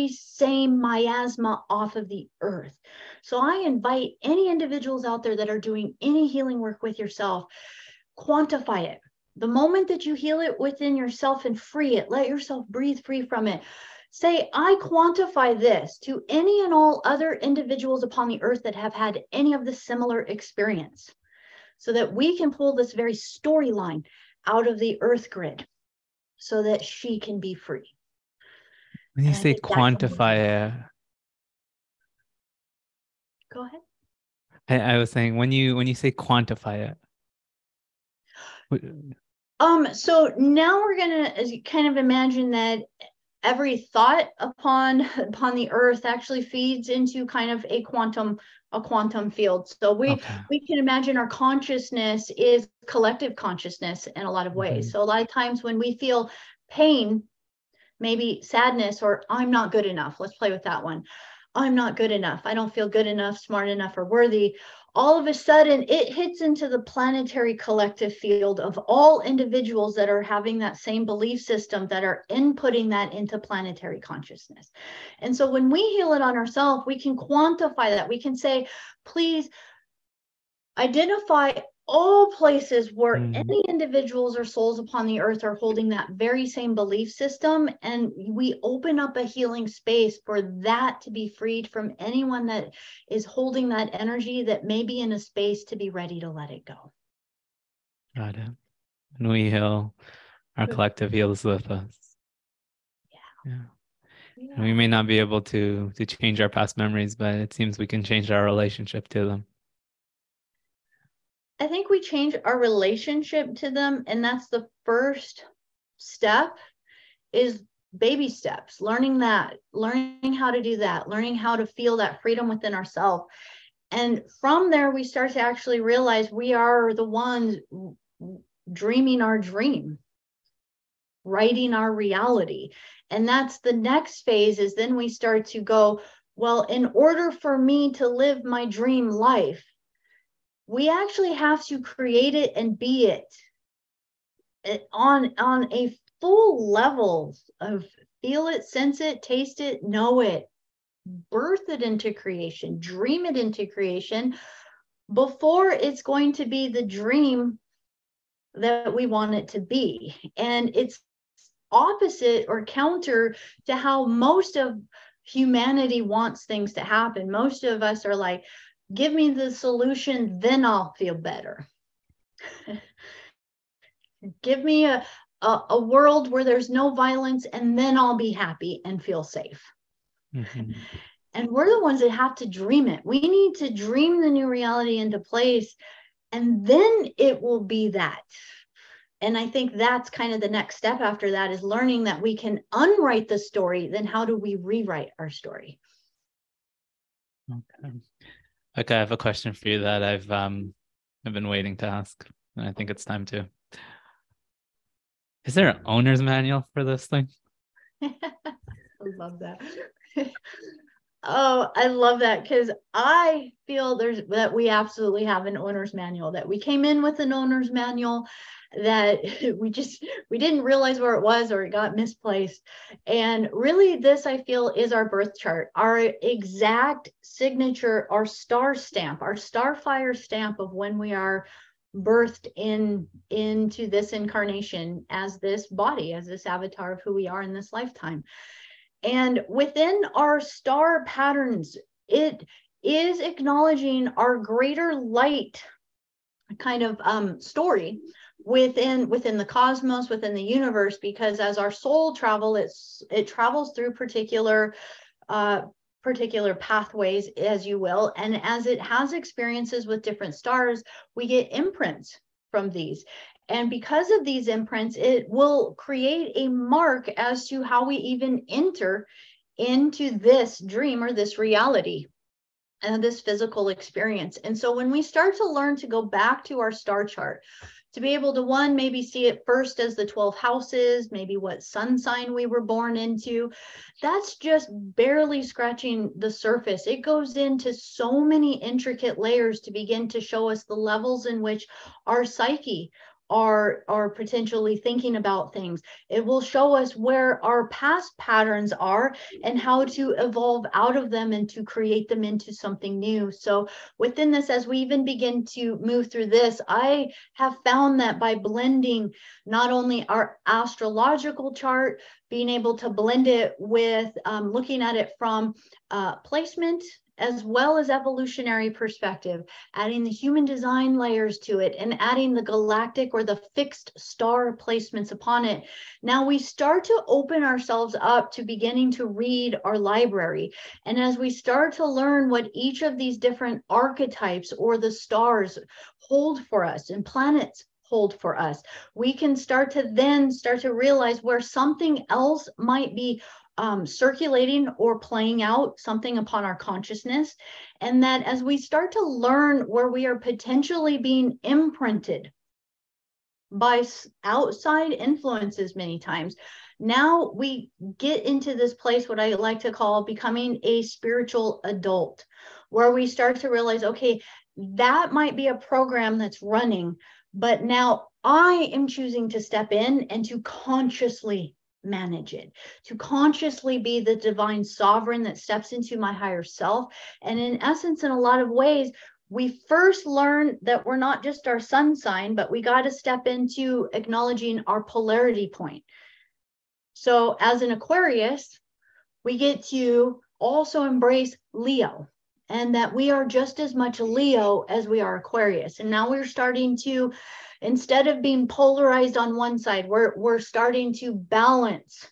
same miasma off of the earth so I invite any individuals out there that are doing any healing work with yourself, quantify it. The moment that you heal it within yourself and free it, let yourself breathe free from it. Say, I quantify this to any and all other individuals upon the earth that have had any of the similar experience so that we can pull this very storyline out of the earth grid so that she can be free. When you say quantify, Go ahead. I, I was saying when you when you say quantify it. Um. So now we're gonna kind of imagine that every thought upon upon the earth actually feeds into kind of a quantum a quantum field so we okay. we can imagine our consciousness is collective consciousness in a lot of ways mm-hmm. so a lot of times when we feel pain maybe sadness or i'm not good enough let's play with that one I'm not good enough. I don't feel good enough, smart enough, or worthy. All of a sudden, it hits into the planetary collective field of all individuals that are having that same belief system that are inputting that into planetary consciousness. And so when we heal it on ourselves, we can quantify that. We can say, please identify all places where mm. any individuals or souls upon the earth are holding that very same belief system and we open up a healing space for that to be freed from anyone that is holding that energy that may be in a space to be ready to let it go. Got it. And we heal. Our collective heals with us. Yeah. Yeah. Yeah. we may not be able to to change our past memories but it seems we can change our relationship to them I think we change our relationship to them. And that's the first step is baby steps, learning that, learning how to do that, learning how to feel that freedom within ourselves. And from there, we start to actually realize we are the ones dreaming our dream, writing our reality. And that's the next phase is then we start to go, well, in order for me to live my dream life, we actually have to create it and be it. On on a full level of feel it sense it taste it know it. Birth it into creation dream it into creation before it's going to be the dream that we want it to be. And it's opposite or counter to how most of humanity wants things to happen. Most of us are like give me the solution, then I'll feel better. give me a, a, a, world where there's no violence, and then I'll be happy and feel safe. Mm-hmm. And we're the ones that have to dream it. We need to dream the new reality into place, and then it will be that. And I think that's kind of the next step after that is learning that we can unwrite the story. Then, how do we rewrite our story? Okay. Okay, I have a question for you that I've um I've been waiting to ask, and I think it's time to. Is there an owner's manual for this thing? I love that. Oh, I love that because I feel there's that we absolutely have an owner's manual that we came in with an owner's manual that we just we didn't realize where it was or it got misplaced. And really this i feel is our birth chart our exact signature our star stamp our starfire stamp of when we are birthed in into this incarnation as this body as this avatar of who we are in this lifetime and within our star patterns, it is acknowledging our greater light kind of um, story within within the cosmos within the universe because as our soul travel it's it travels through particular uh particular pathways as you will. And as it has experiences with different stars we get imprints from these and because of these imprints, it will create a mark as to how we even enter into this dream or this reality and this physical experience. And so when we start to learn to go back to our star chart, to be able to one maybe see it first as the 12 houses maybe what sun sign we were born into that's just barely scratching the surface it goes into so many intricate layers to begin to show us the levels in which our psyche are are potentially thinking about things. It will show us where our past patterns are and how to evolve out of them and to create them into something new. So within this as we even begin to move through this i have found that by blending not only our astrological chart being able to blend it with um, looking at it from uh, placement as mm-hmm. well as evolutionary perspective, adding the human design layers to it and adding the galactic or the fixed star placements upon it. Now we start to open ourselves up to beginning to read our library. And as we start to learn what each of these different archetypes or the stars hold for us and planets hold for us. We can start to then start to realize where something else might be um, circulating or playing out something upon our consciousness. And that as we start to learn where we are potentially being imprinted by outside influences many times, now we get into this place, what I like to call becoming a spiritual adult, where we start to realize, okay, that might be a program that's running, but now I am choosing to step in and to consciously manage it, to consciously be the divine sovereign that steps into my higher self. And in essence, in a lot of ways, we first learn that we're not just our sun sign, but we got to step into acknowledging our polarity point. So, as an Aquarius, we get to also embrace Leo and that we are just as much Leo as we are Aquarius. And now we're starting to instead of being polarized on one side, we're, we're starting to balance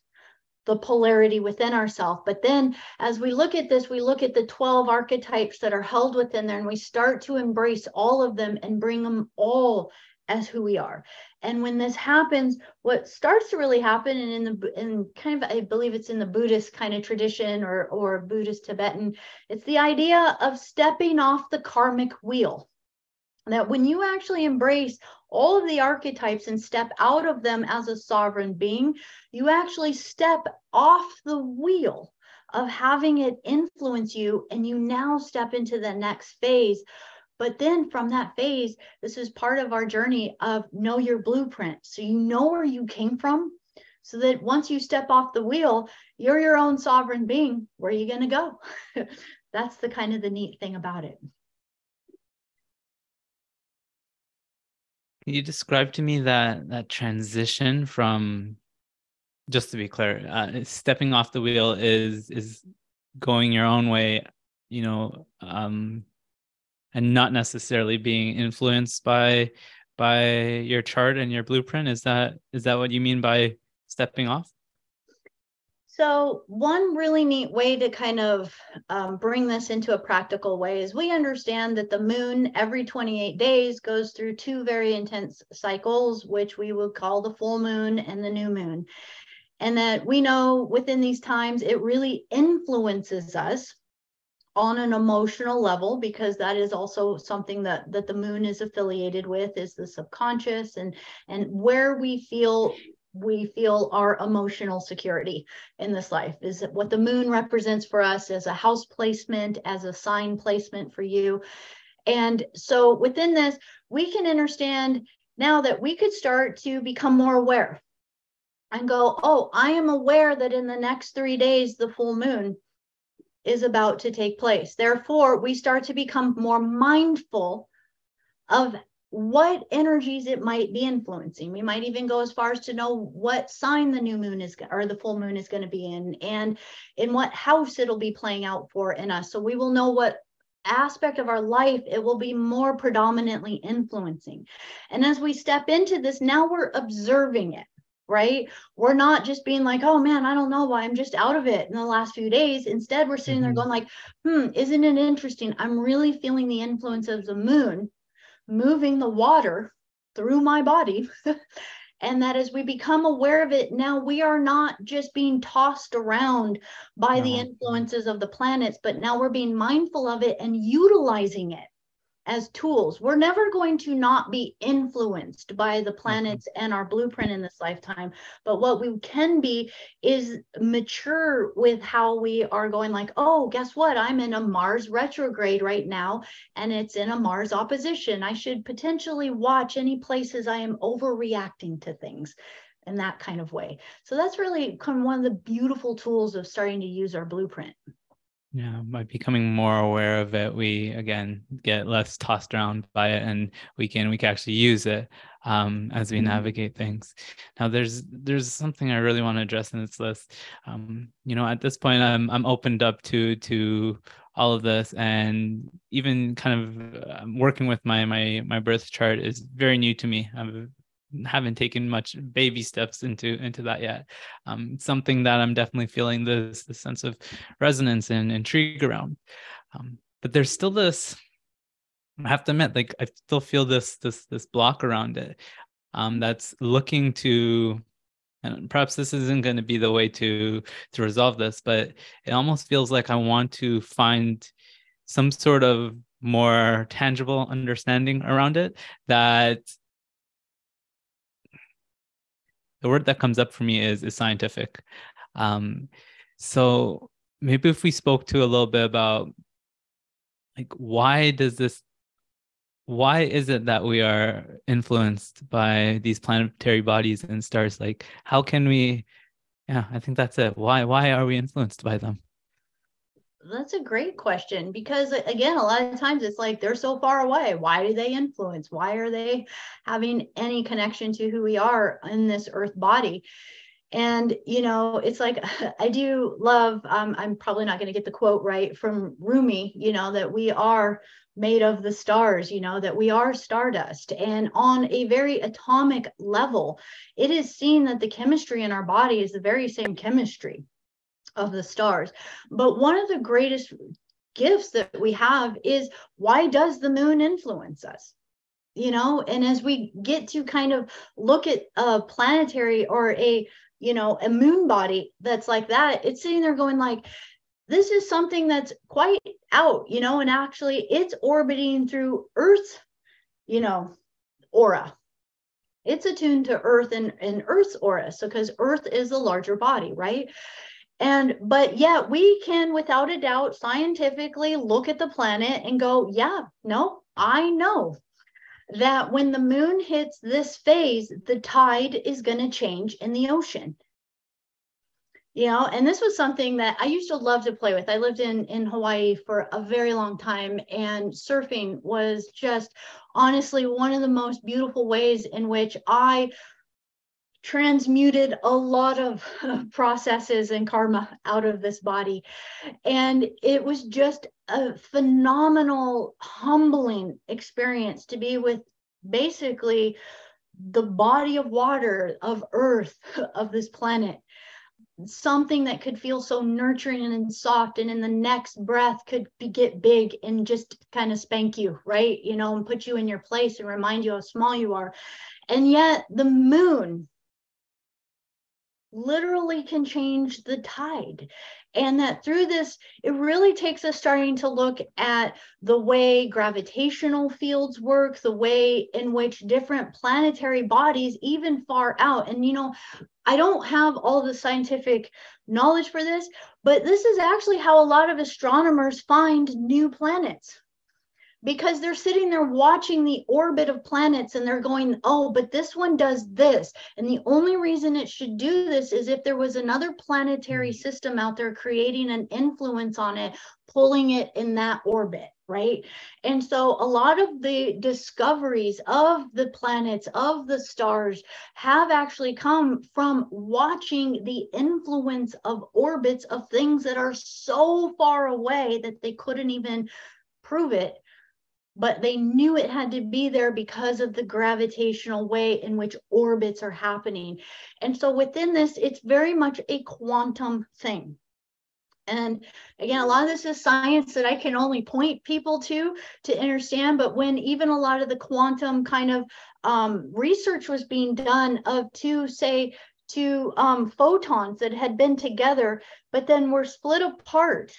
the polarity within ourselves. But then as we look at this, we look at the 12 archetypes that are held within there and we start to embrace all of them and bring them all as who we are. And when this happens, what starts to really happen, and in the in kind of I believe it's in the Buddhist kind of tradition or or Buddhist Tibetan, it's the idea of stepping off the karmic wheel. That when you actually embrace all of the archetypes and step out of them as a sovereign being, you actually step off the wheel of having it influence you and you now step into the next phase. But then from that phase, this is part of our journey of know your blueprint. So you know where you came from so that once you step off the wheel, you're your own sovereign being. Where are you going to go? That's the kind of the neat thing about it. Can you describe to me that that transition from just to be clear, uh, stepping off the wheel is is going your own way, you know, um, and not necessarily being influenced by by your chart and your blueprint. Is that is that what you mean by stepping off? So, one really neat way to kind of um, bring this into a practical way is we understand that the moon every 28 days goes through two very intense cycles, which we would call the full moon and the new moon. And that we know within these times it really influences us on an emotional level because that is also something that that the moon is affiliated with is the subconscious and and where we feel we feel our emotional security in this life is what the moon represents for us as a house placement as a sign placement for you. And so within this we can understand now that we could start to become more aware and go oh i am aware that in the next 3 days the full moon is about to take place therefore we start to become more mindful of what energies it might be influencing. We might even go as far as to know what sign the new moon is or the full moon is going to be in and in what house it'll be playing out for in us. So we will know what aspect of our life it will be more predominantly influencing. And as we step into this, now we're observing it right? We're not just being like, oh man, I don't know why I'm just out of it in the last few days. Instead, we're sitting mm-hmm. there going like, hmm, isn't it interesting? I'm really feeling the influence of the moon moving the water through my body. and that as we become aware of it, now we are not just being tossed around by no. the influences of the planets, but now we're being mindful of it and utilizing it as tools. We're never going to not be influenced by the mm-hmm. planets and our blueprint in this lifetime. But what we can be is mature with how we are going, like, oh, guess what? I'm in a Mars retrograde right now, and it's in a Mars opposition. I should potentially watch any places I am overreacting to things in that kind of way. So that's really kind of one of the beautiful tools of starting to use our blueprint yeah by becoming more aware of it we again get less tossed around by it and we can we can actually use it um, as we mm-hmm. navigate things. Now there's there's something i really want to address in this list. Um, you know at this point i'm i'm opened up to to all of this and even kind of uh, working with my my my birth chart is very new to me. I've haven't taken much baby steps into into that yet. Um, something that I'm definitely feeling this this sense of resonance and intrigue around. Um, but there's still this. I have to admit, like I still feel this this this block around it. Um, that's looking to, and perhaps this isn't going to be the way to to resolve this, but it almost feels like I want to find some sort of more tangible understanding around it that the word that comes up for me is is scientific. Um, so maybe if we spoke to a little bit about like why does this why is it that we are influenced by these planetary bodies and stars? Like how can we yeah i think that's it. Why why are we influenced by them that's a great question because again a lot of times it's like they're so far away. Why do they influence? Why are they having any connection to who we are in this earth body? And you know it's like i do love um, i'm probably not going to get the quote right from rumi you know that we are made of the stars you know that we are stardust. And on a very atomic level it is seen that the chemistry in our body is the very same chemistry of the stars. But one of the greatest gifts that we have is why does the moon influence us? You know, and as we get to kind of look at a planetary or a, you know, a moon body that's like that, it's sitting there going like, this is something that's quite out, you know, and actually it's orbiting through Earth's, you know, aura. It's attuned to Earth and, and Earth's aura. So, because Earth is a larger body, right? And, but yet we can, without a doubt, scientifically look at the planet and go, yeah, no, I know that when the moon hits this phase, the tide is going to change in the ocean. You know, and this was something that I used to love to play with. I lived in in Hawaii for a very long time, and surfing was just honestly one of the most beautiful ways in which I transmuted a lot of uh, processes and karma out of this body. And it was just a phenomenal, humbling experience to be with basically the body of water, of earth, of this planet. Something that could feel so nurturing and soft, and in the next breath could be, get big and just kind of spank you, right? You know, and put you in your place and remind you how small you are. And yet, the moon literally can change the tide. And that through this, it really takes us starting to look at the way gravitational fields work, the way in which different planetary bodies, even far out, and you know, I don't have all the scientific knowledge for this, but this is actually how a lot of astronomers find new planets because they're sitting there watching the orbit of planets and they're going, oh, but this one does this. And the only reason it should do this is if there was another planetary mm-hmm. system out there creating an influence on it, pulling it in that orbit. Right. And so a lot of the discoveries of the planets, of the stars, have actually come from watching the influence of orbits of things that are so far away that they couldn't even prove it but they knew it had to be there because of the gravitational way in which orbits are happening. And so within this, it's very much a quantum thing. And again, a lot of this is science that I can only point people to to understand. But when even a lot of the quantum kind of um, research was being done of to say to um, photons that had been together, but then were split apart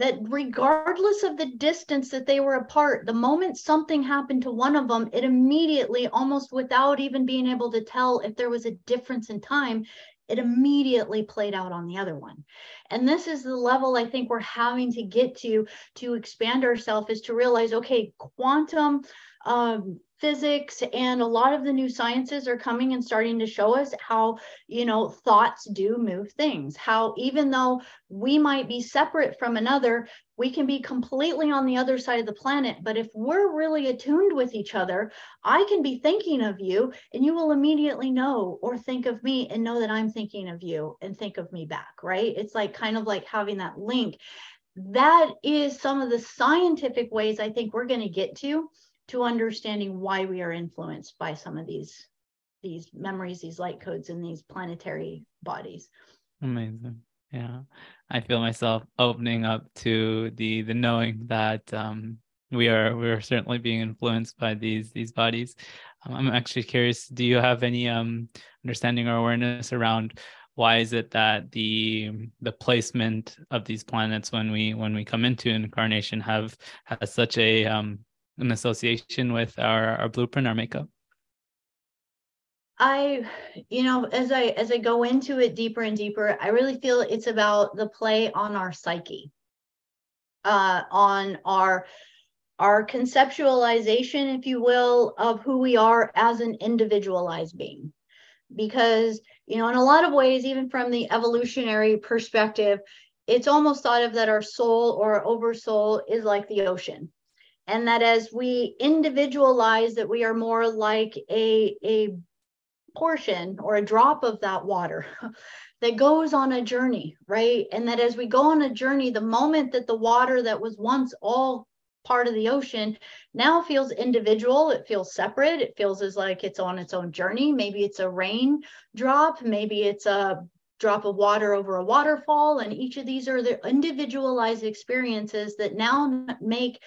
that regardless of the distance that they were apart, the moment something happened to one of them, it immediately, almost without even being able to tell if there was a difference in time, it immediately played out on the other one. And this is the level I think we're having to get to to expand ourselves is to realize, okay, quantum um, physics and a lot of the new sciences are coming and starting to show us how you know thoughts do move things. How even though we might be separate from another we can be completely on the other side of the planet. But if we're really attuned with each other i can be thinking of you and you will immediately know or think of me and know that i'm thinking of you and think of me back right? It's like kind of like having that link. That is some of the scientific ways i think we're going to get to to understanding why we are influenced by some of these these memories these light codes in these planetary bodies. Amazing. Yeah. I feel myself opening up to the the knowing that um we are we are certainly being influenced by these these bodies. Um, i'm actually curious do you have any um understanding or awareness around why is it that the the placement of these planets when we when we come into incarnation have has such a um an association with our, our blueprint, our makeup? I, you know, as I as I go into it deeper and deeper, I really feel it's about the play on our psyche, uh, on our our conceptualization, if you will, of who we are as an individualized being. Because, you know, in a lot of ways, even from the evolutionary perspective, it's almost thought of that our soul or oversoul is like the ocean and that as we individualize that we are more like a a portion or a drop of that water that goes on a journey right? And that as we go on a journey the moment that the water that was once all part of the ocean now feels individual it feels separate it feels as like it's on its own journey. Maybe it's a rain drop maybe it's a drop of water over a waterfall and each of these are the individualized experiences that now make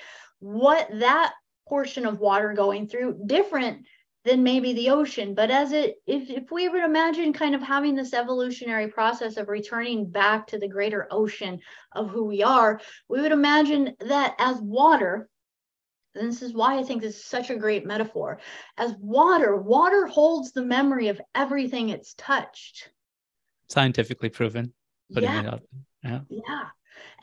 what that portion of water going through different than maybe the ocean but as it if, if we would imagine kind of having this evolutionary process of returning back to the greater ocean of who we are we would imagine that as water and this is why I think this is such a great metaphor. As water, water holds the memory of everything it's touched. Scientifically proven. Yeah. yeah. Yeah.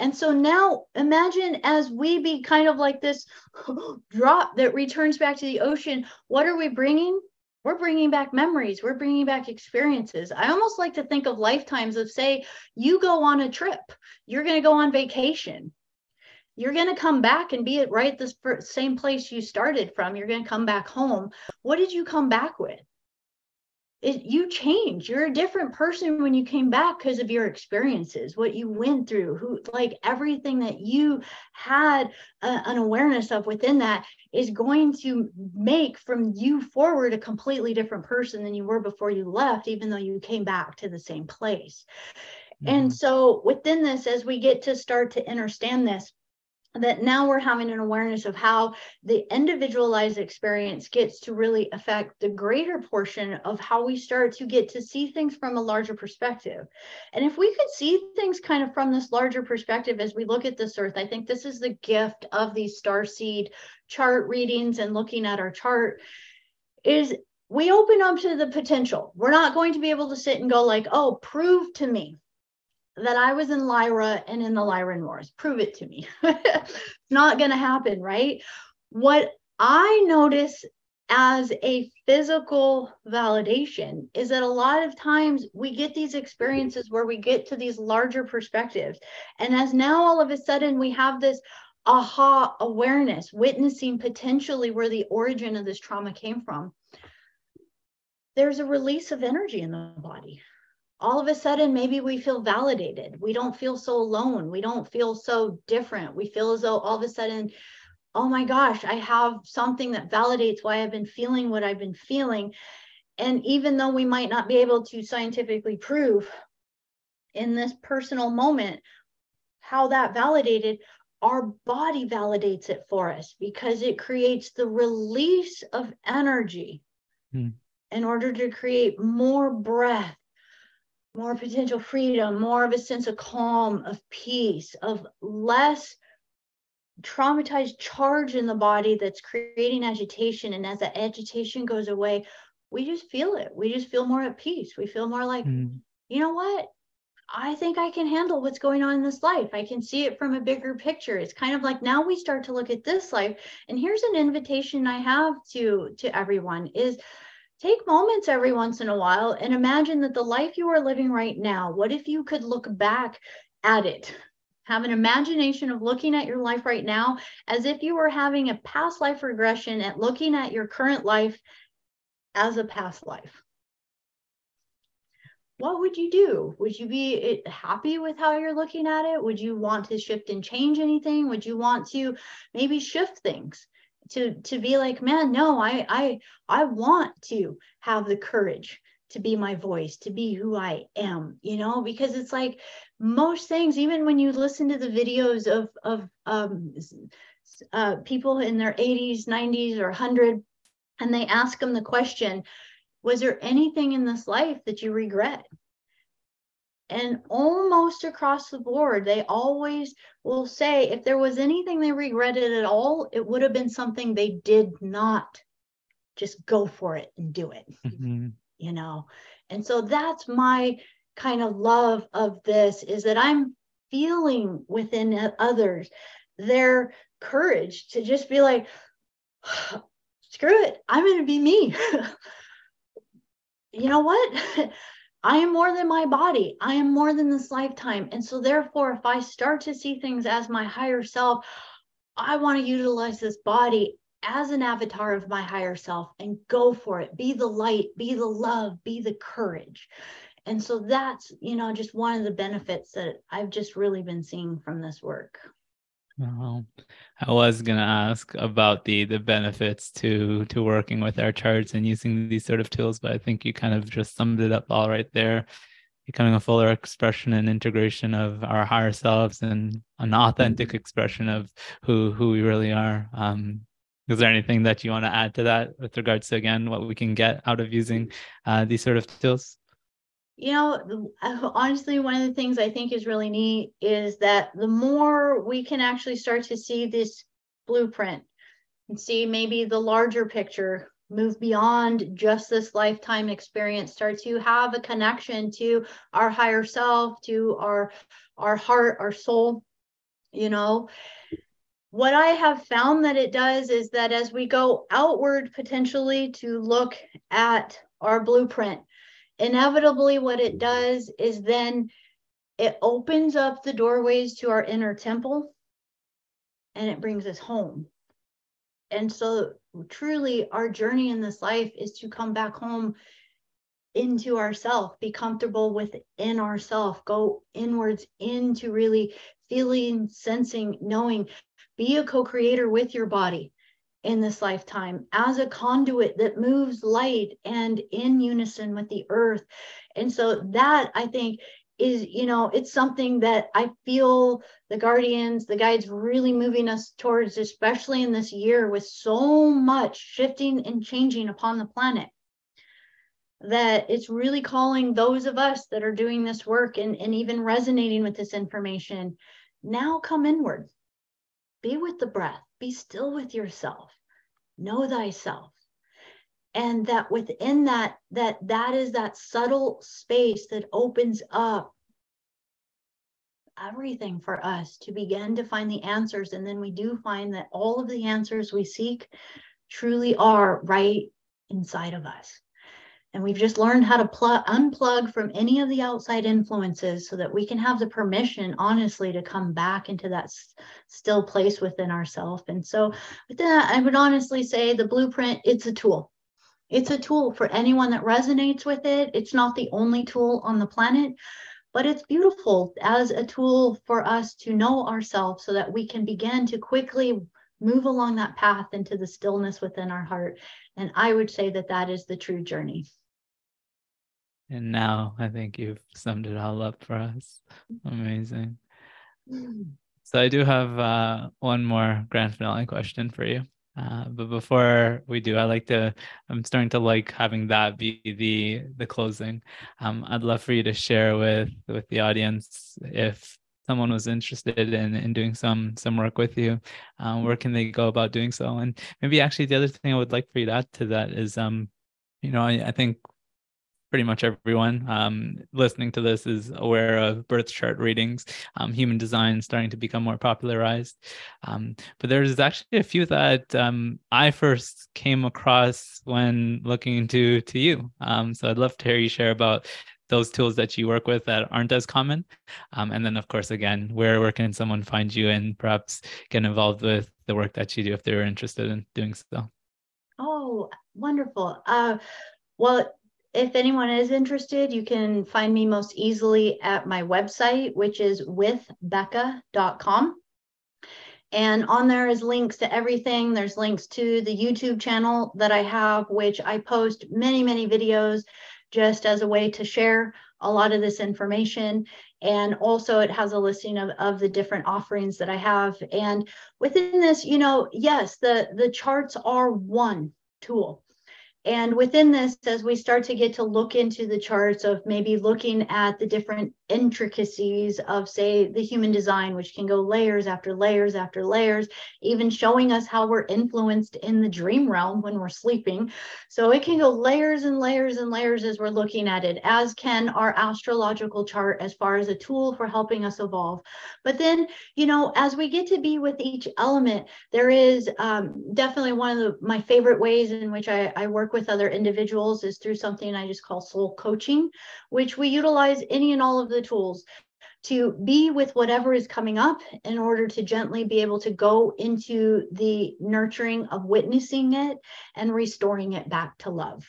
And so now imagine as we be kind of like this drop that returns back to the ocean, what are we bringing? We're bringing back memories, we're bringing back experiences. I almost like to think of lifetimes of say, you go on a trip, you're going to go on vacation. You're going to come back and be at right the same place you started from. You're going to come back home. What did you come back with? It, you change you're a different person when you came back because of your experiences what you went through who like everything that you had a, an awareness of within that is going to make from you forward a completely different person than you were before you left even though you came back to the same place mm-hmm. and so within this as we get to start to understand this that now we're having an awareness of how the individualized experience gets to really affect the greater portion of how we start to get to see things from a larger perspective. And if we could see things kind of from this larger perspective as we look at this earth, I think this is the gift of these star seed chart readings and looking at our chart is we open up to the potential. We're not going to be able to sit and go like, "Oh, prove to me that I was in Lyra and in the Lyran Wars. Prove it to me. it's not going to happen, right? What I notice as a physical validation is that a lot of times we get these experiences where we get to these larger perspectives. And as now all of a sudden we have this aha awareness, witnessing potentially where the origin of this trauma came from, there's a release of energy in the body all of a sudden maybe we feel validated. We don't feel so alone. We don't feel so different. We feel as though all of a sudden oh my gosh i have something that validates why i've been feeling what i've been feeling. And even though we might not be able to scientifically prove in this personal moment how that validated our body validates it for us because it creates the release of energy hmm. in order to create more breath more potential freedom, more of a sense of calm, of peace, of less traumatized charge in the body that's creating agitation. And as that agitation goes away, we just feel it. We just feel more at peace. We feel more like, mm. you know what? I think I can handle what's going on in this life. I can see it from a bigger picture. It's kind of like now we start to look at this life. And here's an invitation I have to to everyone is take moments every once in a while and imagine that the life you are living right now, what if you could look back at it? Have an imagination of looking at your life right now as if you were having a past life regression at looking at your current life as a past life. What would you do? Would you be eh, happy with how you're looking at it? Would you want to shift and change anything? Would you want to maybe shift things? To to be like man no i i i want to have the courage to be my voice to be who i am you know because it's like most things even when you listen to the videos of of um, uh, people in their 80s 90s or 100 and they ask them the question was there anything in this life that you regret and almost across the board, they always will say if there was anything they regretted at all, it would have been something they did not just go for it and do it. Mm-hmm. You know, and so that's my kind of love of this is that I'm feeling within others their courage to just be like, screw it, I'm going to be me. you know what? I am more than my body. I am more than this lifetime. And so, therefore, if I start to see things as my higher self, I want to utilize this body as an avatar of my higher self and go for it. Be the light, be the love, be the courage. And so, that's, you know, just one of the benefits that I've just really been seeing from this work. Well, I was gonna ask about the the benefits to to working with our charts and using these sort of tools, but I think you kind of just summed it up all right there. Becoming a fuller expression and integration of our higher selves and an authentic expression of who who we really are. Um, is there anything that you want to add to that with regards to again what we can get out of using uh, these sort of tools? You know, uh, honestly, one of the things I think is really neat is that the more we can actually start to see this blueprint and see maybe the larger picture, move beyond just this lifetime experience, start to have a connection to our higher self, to our our heart, our soul, you know. What I have found that it does is that as we go outward potentially to look at our blueprint, inevitably what it does is then it opens up the doorways to our inner temple and it brings us home. And so truly our journey in this life is to come back home into ourself be comfortable within ourself go inwards into really feeling sensing knowing be a co-creator with your body in this lifetime as a conduit that moves light and in unison with the earth. And so that I think is you know it's something that i feel the guardians the guides really moving us towards especially in this year with so much shifting and changing upon the planet that it's really calling those of us that are doing this work and, and even resonating with this information now come inward be with the breath be still with yourself know thyself. And that within that that that is that subtle space that opens up everything for us to begin to find the answers. And then we do find that all of the answers we seek truly are right inside of us and we've just learned how to plug unplug from any of the outside influences so that we can have the permission honestly to come back into that s- still place within ourselves and so with that i would honestly say the blueprint it's a tool it's a tool for anyone that resonates with it. It's not the only tool on the planet, but it's beautiful as a tool for us to know ourselves so that we can begin to quickly move along that path into the stillness within our heart. And I would say that that is the true journey. And now I think you've summed it all up for us. Amazing. So I do have uh, one more grand finale question for you. Uh, but before we do, I like to. I'm starting to like having that be the the closing. Um, I'd love for you to share with with the audience if someone was interested in in doing some some work with you, um, where can they go about doing so? And maybe actually the other thing I would like for you to add to that is, um, you know, I, I think pretty much everyone um, listening to this is aware of birth chart readings, um, human design starting to become more popularized. Um, but there's actually a few that um, I first came across when looking into to you. Um, so I'd love to hear you share about those tools that you work with that aren't as common. Um, and then, of course, again, where, where can someone find you and perhaps get involved with the work that you do if they're interested in doing so? Oh, wonderful. Uh, well, if anyone is interested, you can find me most easily at my website, which is withbecca.com. And on there is links to everything. There's links to the YouTube channel that I have, which I post many, many videos just as a way to share a lot of this information. And also, it has a listing of, of the different offerings that I have. And within this, you know, yes, the, the charts are one tool and within this, as we start to get to look into the charts of maybe looking at the different intricacies of, say, the human design, which can go layers after layers after layers, even showing us how we're influenced in the dream realm when we're sleeping. So it can go layers and layers and layers as we're looking at it, as can our astrological chart as far as a tool for helping us evolve. But then, you know, as we get to be with each element, there is um, definitely one of the, my favorite ways in which I, I work with other individuals is through something I just call soul coaching, which we utilize any and all of the tools to be with whatever is coming up in order to gently be able to go into the nurturing of witnessing it and restoring it back to love.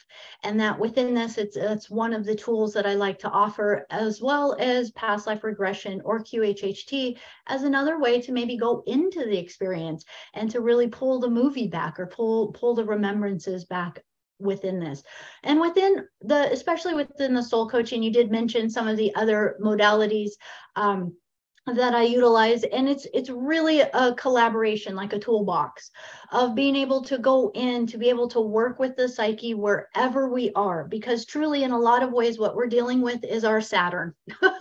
And that within this it's it's one of the tools that i like to offer as well as past life regression or qhht as another way to maybe go into the experience and to really pull the movie back or pull pull the remembrances back within this. And within the especially within the soul coaching you did mention some of the other modalities um, that I utilize and it's it's really a collaboration like a toolbox of being able to go in to be able to work with the psyche wherever we are because truly in a lot of ways what we're dealing with is our Saturn.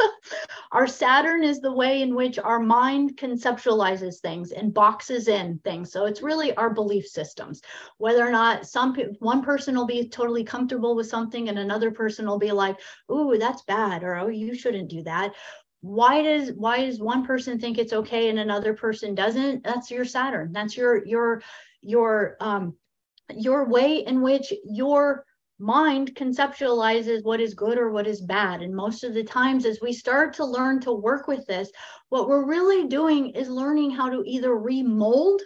Our Saturn is the way in which our mind conceptualizes things and boxes in things. So it's really our belief systems. Whether or not some one person will be totally comfortable with something and another person will be like ooh that's bad or oh you shouldn't do that why does why does one person think it's okay and another person doesn't? That's your saturn. That's your your your um your way in which your mind conceptualizes what is good or what is bad. And most of the times as we start to learn to work with this what we're really doing is learning how to either remold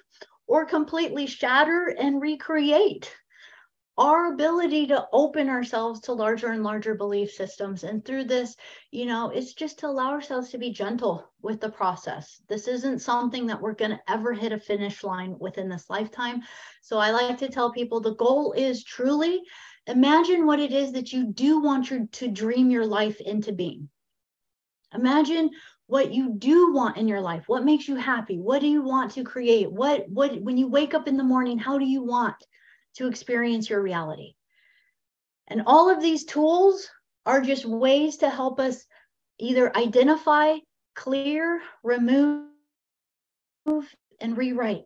or completely shatter and recreate our ability to open ourselves to larger and larger belief systems. And through this, you know, it's just to allow ourselves to be gentle with the process. This isn't something that we're going to ever hit a finish line within this lifetime. So I like to tell people the goal is truly imagine what it is that you do want your, to dream your life into being. Imagine what you do want in your life. What makes you happy? What do you want to create? What what when you wake up in the morning, how do you want to experience your reality? And all of these tools are just ways to help us either identify, clear, remove, and rewrite.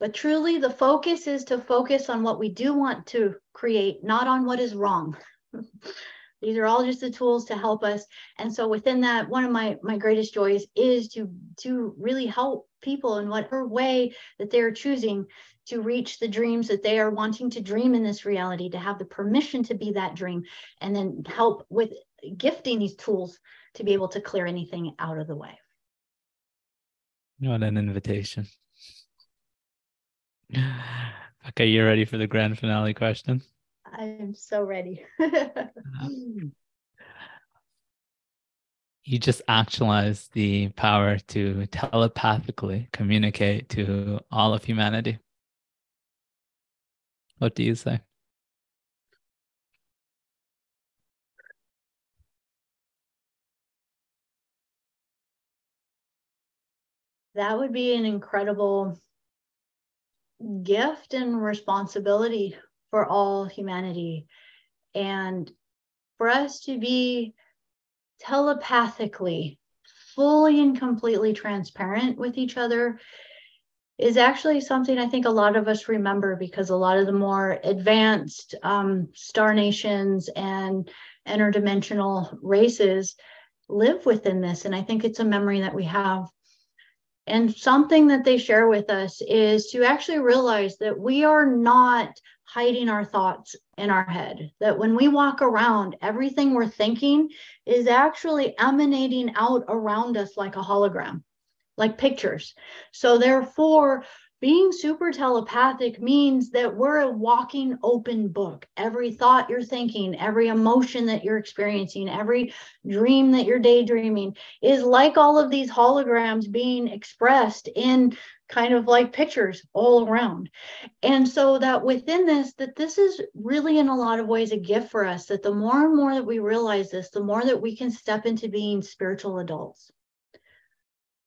But truly, the focus is to focus on what we do want to create, not on what is wrong. These are all just the tools to help us. And so within that, one of my my greatest joys is to to really help people in whatever way that they're choosing to reach the dreams that they are wanting to dream in this reality, to have the permission to be that dream, and then help with gifting these tools to be able to clear anything out of the way. What an invitation. Okay, you're ready for the grand finale question? I'm so ready. you just actualize the power to telepathically communicate to all of humanity. What do you say? That would be an incredible gift and responsibility for all humanity. And for us to be telepathically, fully and completely transparent with each other is actually something I think a lot of us remember because a lot of the more advanced um, star nations and interdimensional races live within this. And I think it's a memory that we have. And something that they share with us is to actually realize that we are not hiding our thoughts in our head. That when we walk around, everything we're thinking is actually emanating out around us like a hologram, like pictures. So, therefore, being super telepathic means that we're a walking open book. Every thought you're thinking, every emotion that you're experiencing, every dream that you're daydreaming is like all of these holograms being expressed in kind of like pictures all around. And so that within this, that this is really in a lot of ways a gift for us, that the more and more that we realize this, the more that we can step into being spiritual adults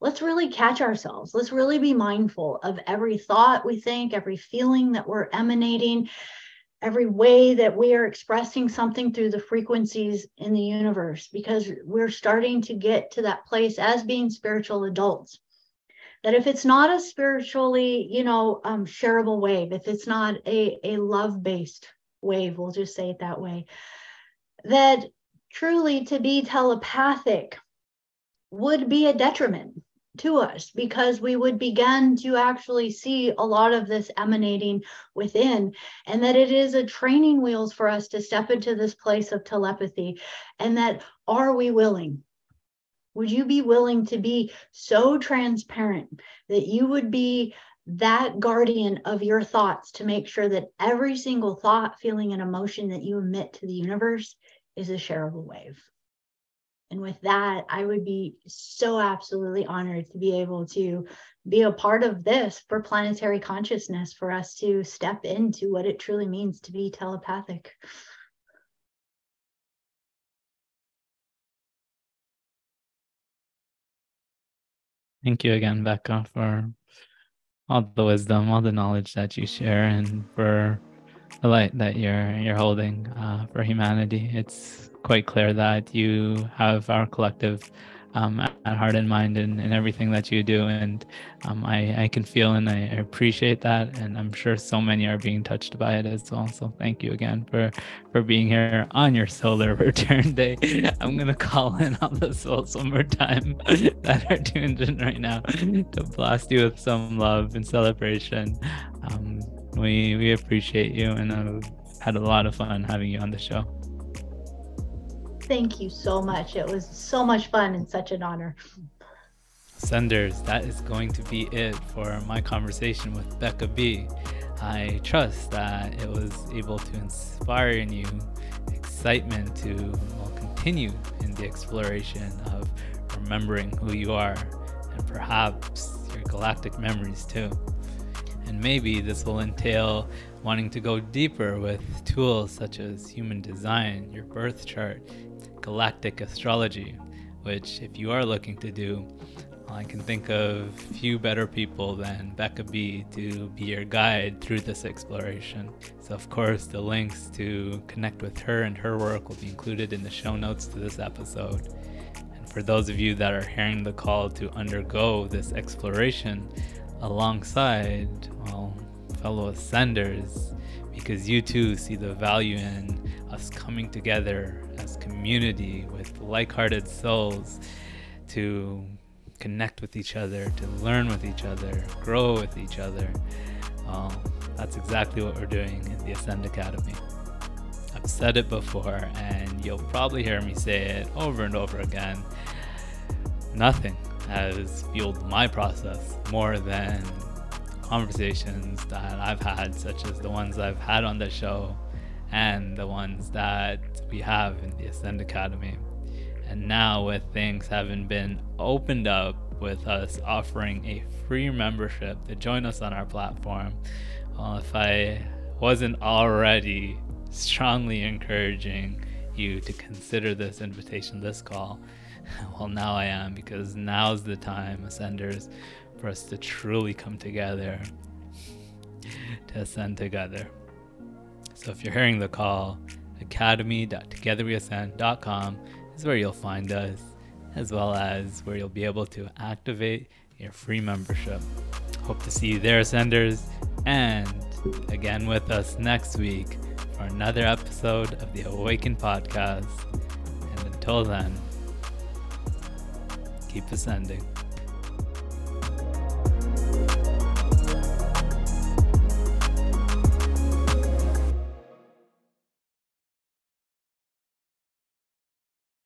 let's really catch ourselves. Let's really be mindful of every thought we think, every feeling that we're emanating, every way that we are expressing something through the frequencies in the universe, because we're starting to get to that place as being spiritual adults. That if it's not a spiritually, you know, um, shareable wave, if it's not a, a love based wave, we'll just say it that way, that truly to be telepathic would be a detriment to us because we would begin to actually see a lot of this emanating within and that it is a training wheels for us to step into this place of telepathy and that are we willing? Would you be willing to be so transparent that you would be that guardian of your thoughts to make sure that every single thought feeling and emotion that you emit to the universe is a shareable wave and with that, I would be so absolutely honored to be able to be a part of this for planetary consciousness, for us to step into what it truly means to be telepathic. Thank you again, Becca, for all the wisdom, all the knowledge that you share, and for the light that you're you're holding uh, for humanity. It's quite clear that you have our collective um, at heart and mind in, in everything that you do. And um, I, I can feel and I appreciate that. And I'm sure so many are being touched by it as well. So thank you again for, for being here on your solar return day. I'm going to call in all the souls one more time that are tuned in right now to blast you with some love and celebration. Um, we, we appreciate you and I've had a lot of fun having you on the show. Thank you so much. It was so much fun and such an honor. Senders, that is going to be it for my conversation with Becca B. I trust that it was able to inspire in you excitement to well, continue in the exploration of remembering who you are and perhaps your galactic memories too. And maybe this will entail wanting to go deeper with tools such as human design, your birth chart, galactic astrology, which, if you are looking to do, I can think of few better people than Becca B to be your guide through this exploration. So, of course, the links to connect with her and her work will be included in the show notes to this episode. And for those of you that are hearing the call to undergo this exploration alongside, well, fellow ascenders, because you too see the value in us coming together as community with like-hearted souls to connect with each other, to learn with each other, grow with each other. Um, that's exactly what we're doing in the Ascend Academy. I've said it before, and you'll probably hear me say it over and over again. Nothing has fueled my process more than conversations that I've had, such as the ones I've had on the show and the ones that we have in the Ascend Academy. And now, with things having been opened up with us offering a free membership to join us on our platform, well, if I wasn't already strongly encouraging you to consider this invitation, this call, well, now I am because now's the time, Ascenders, for us to truly come together, to ascend together. So if you're hearing the call, academy.togetherweascend.com is where you'll find us, as well as where you'll be able to activate your free membership. Hope to see you there, Ascenders, and again with us next week for another episode of the Awaken Podcast. And until then, keep ascending.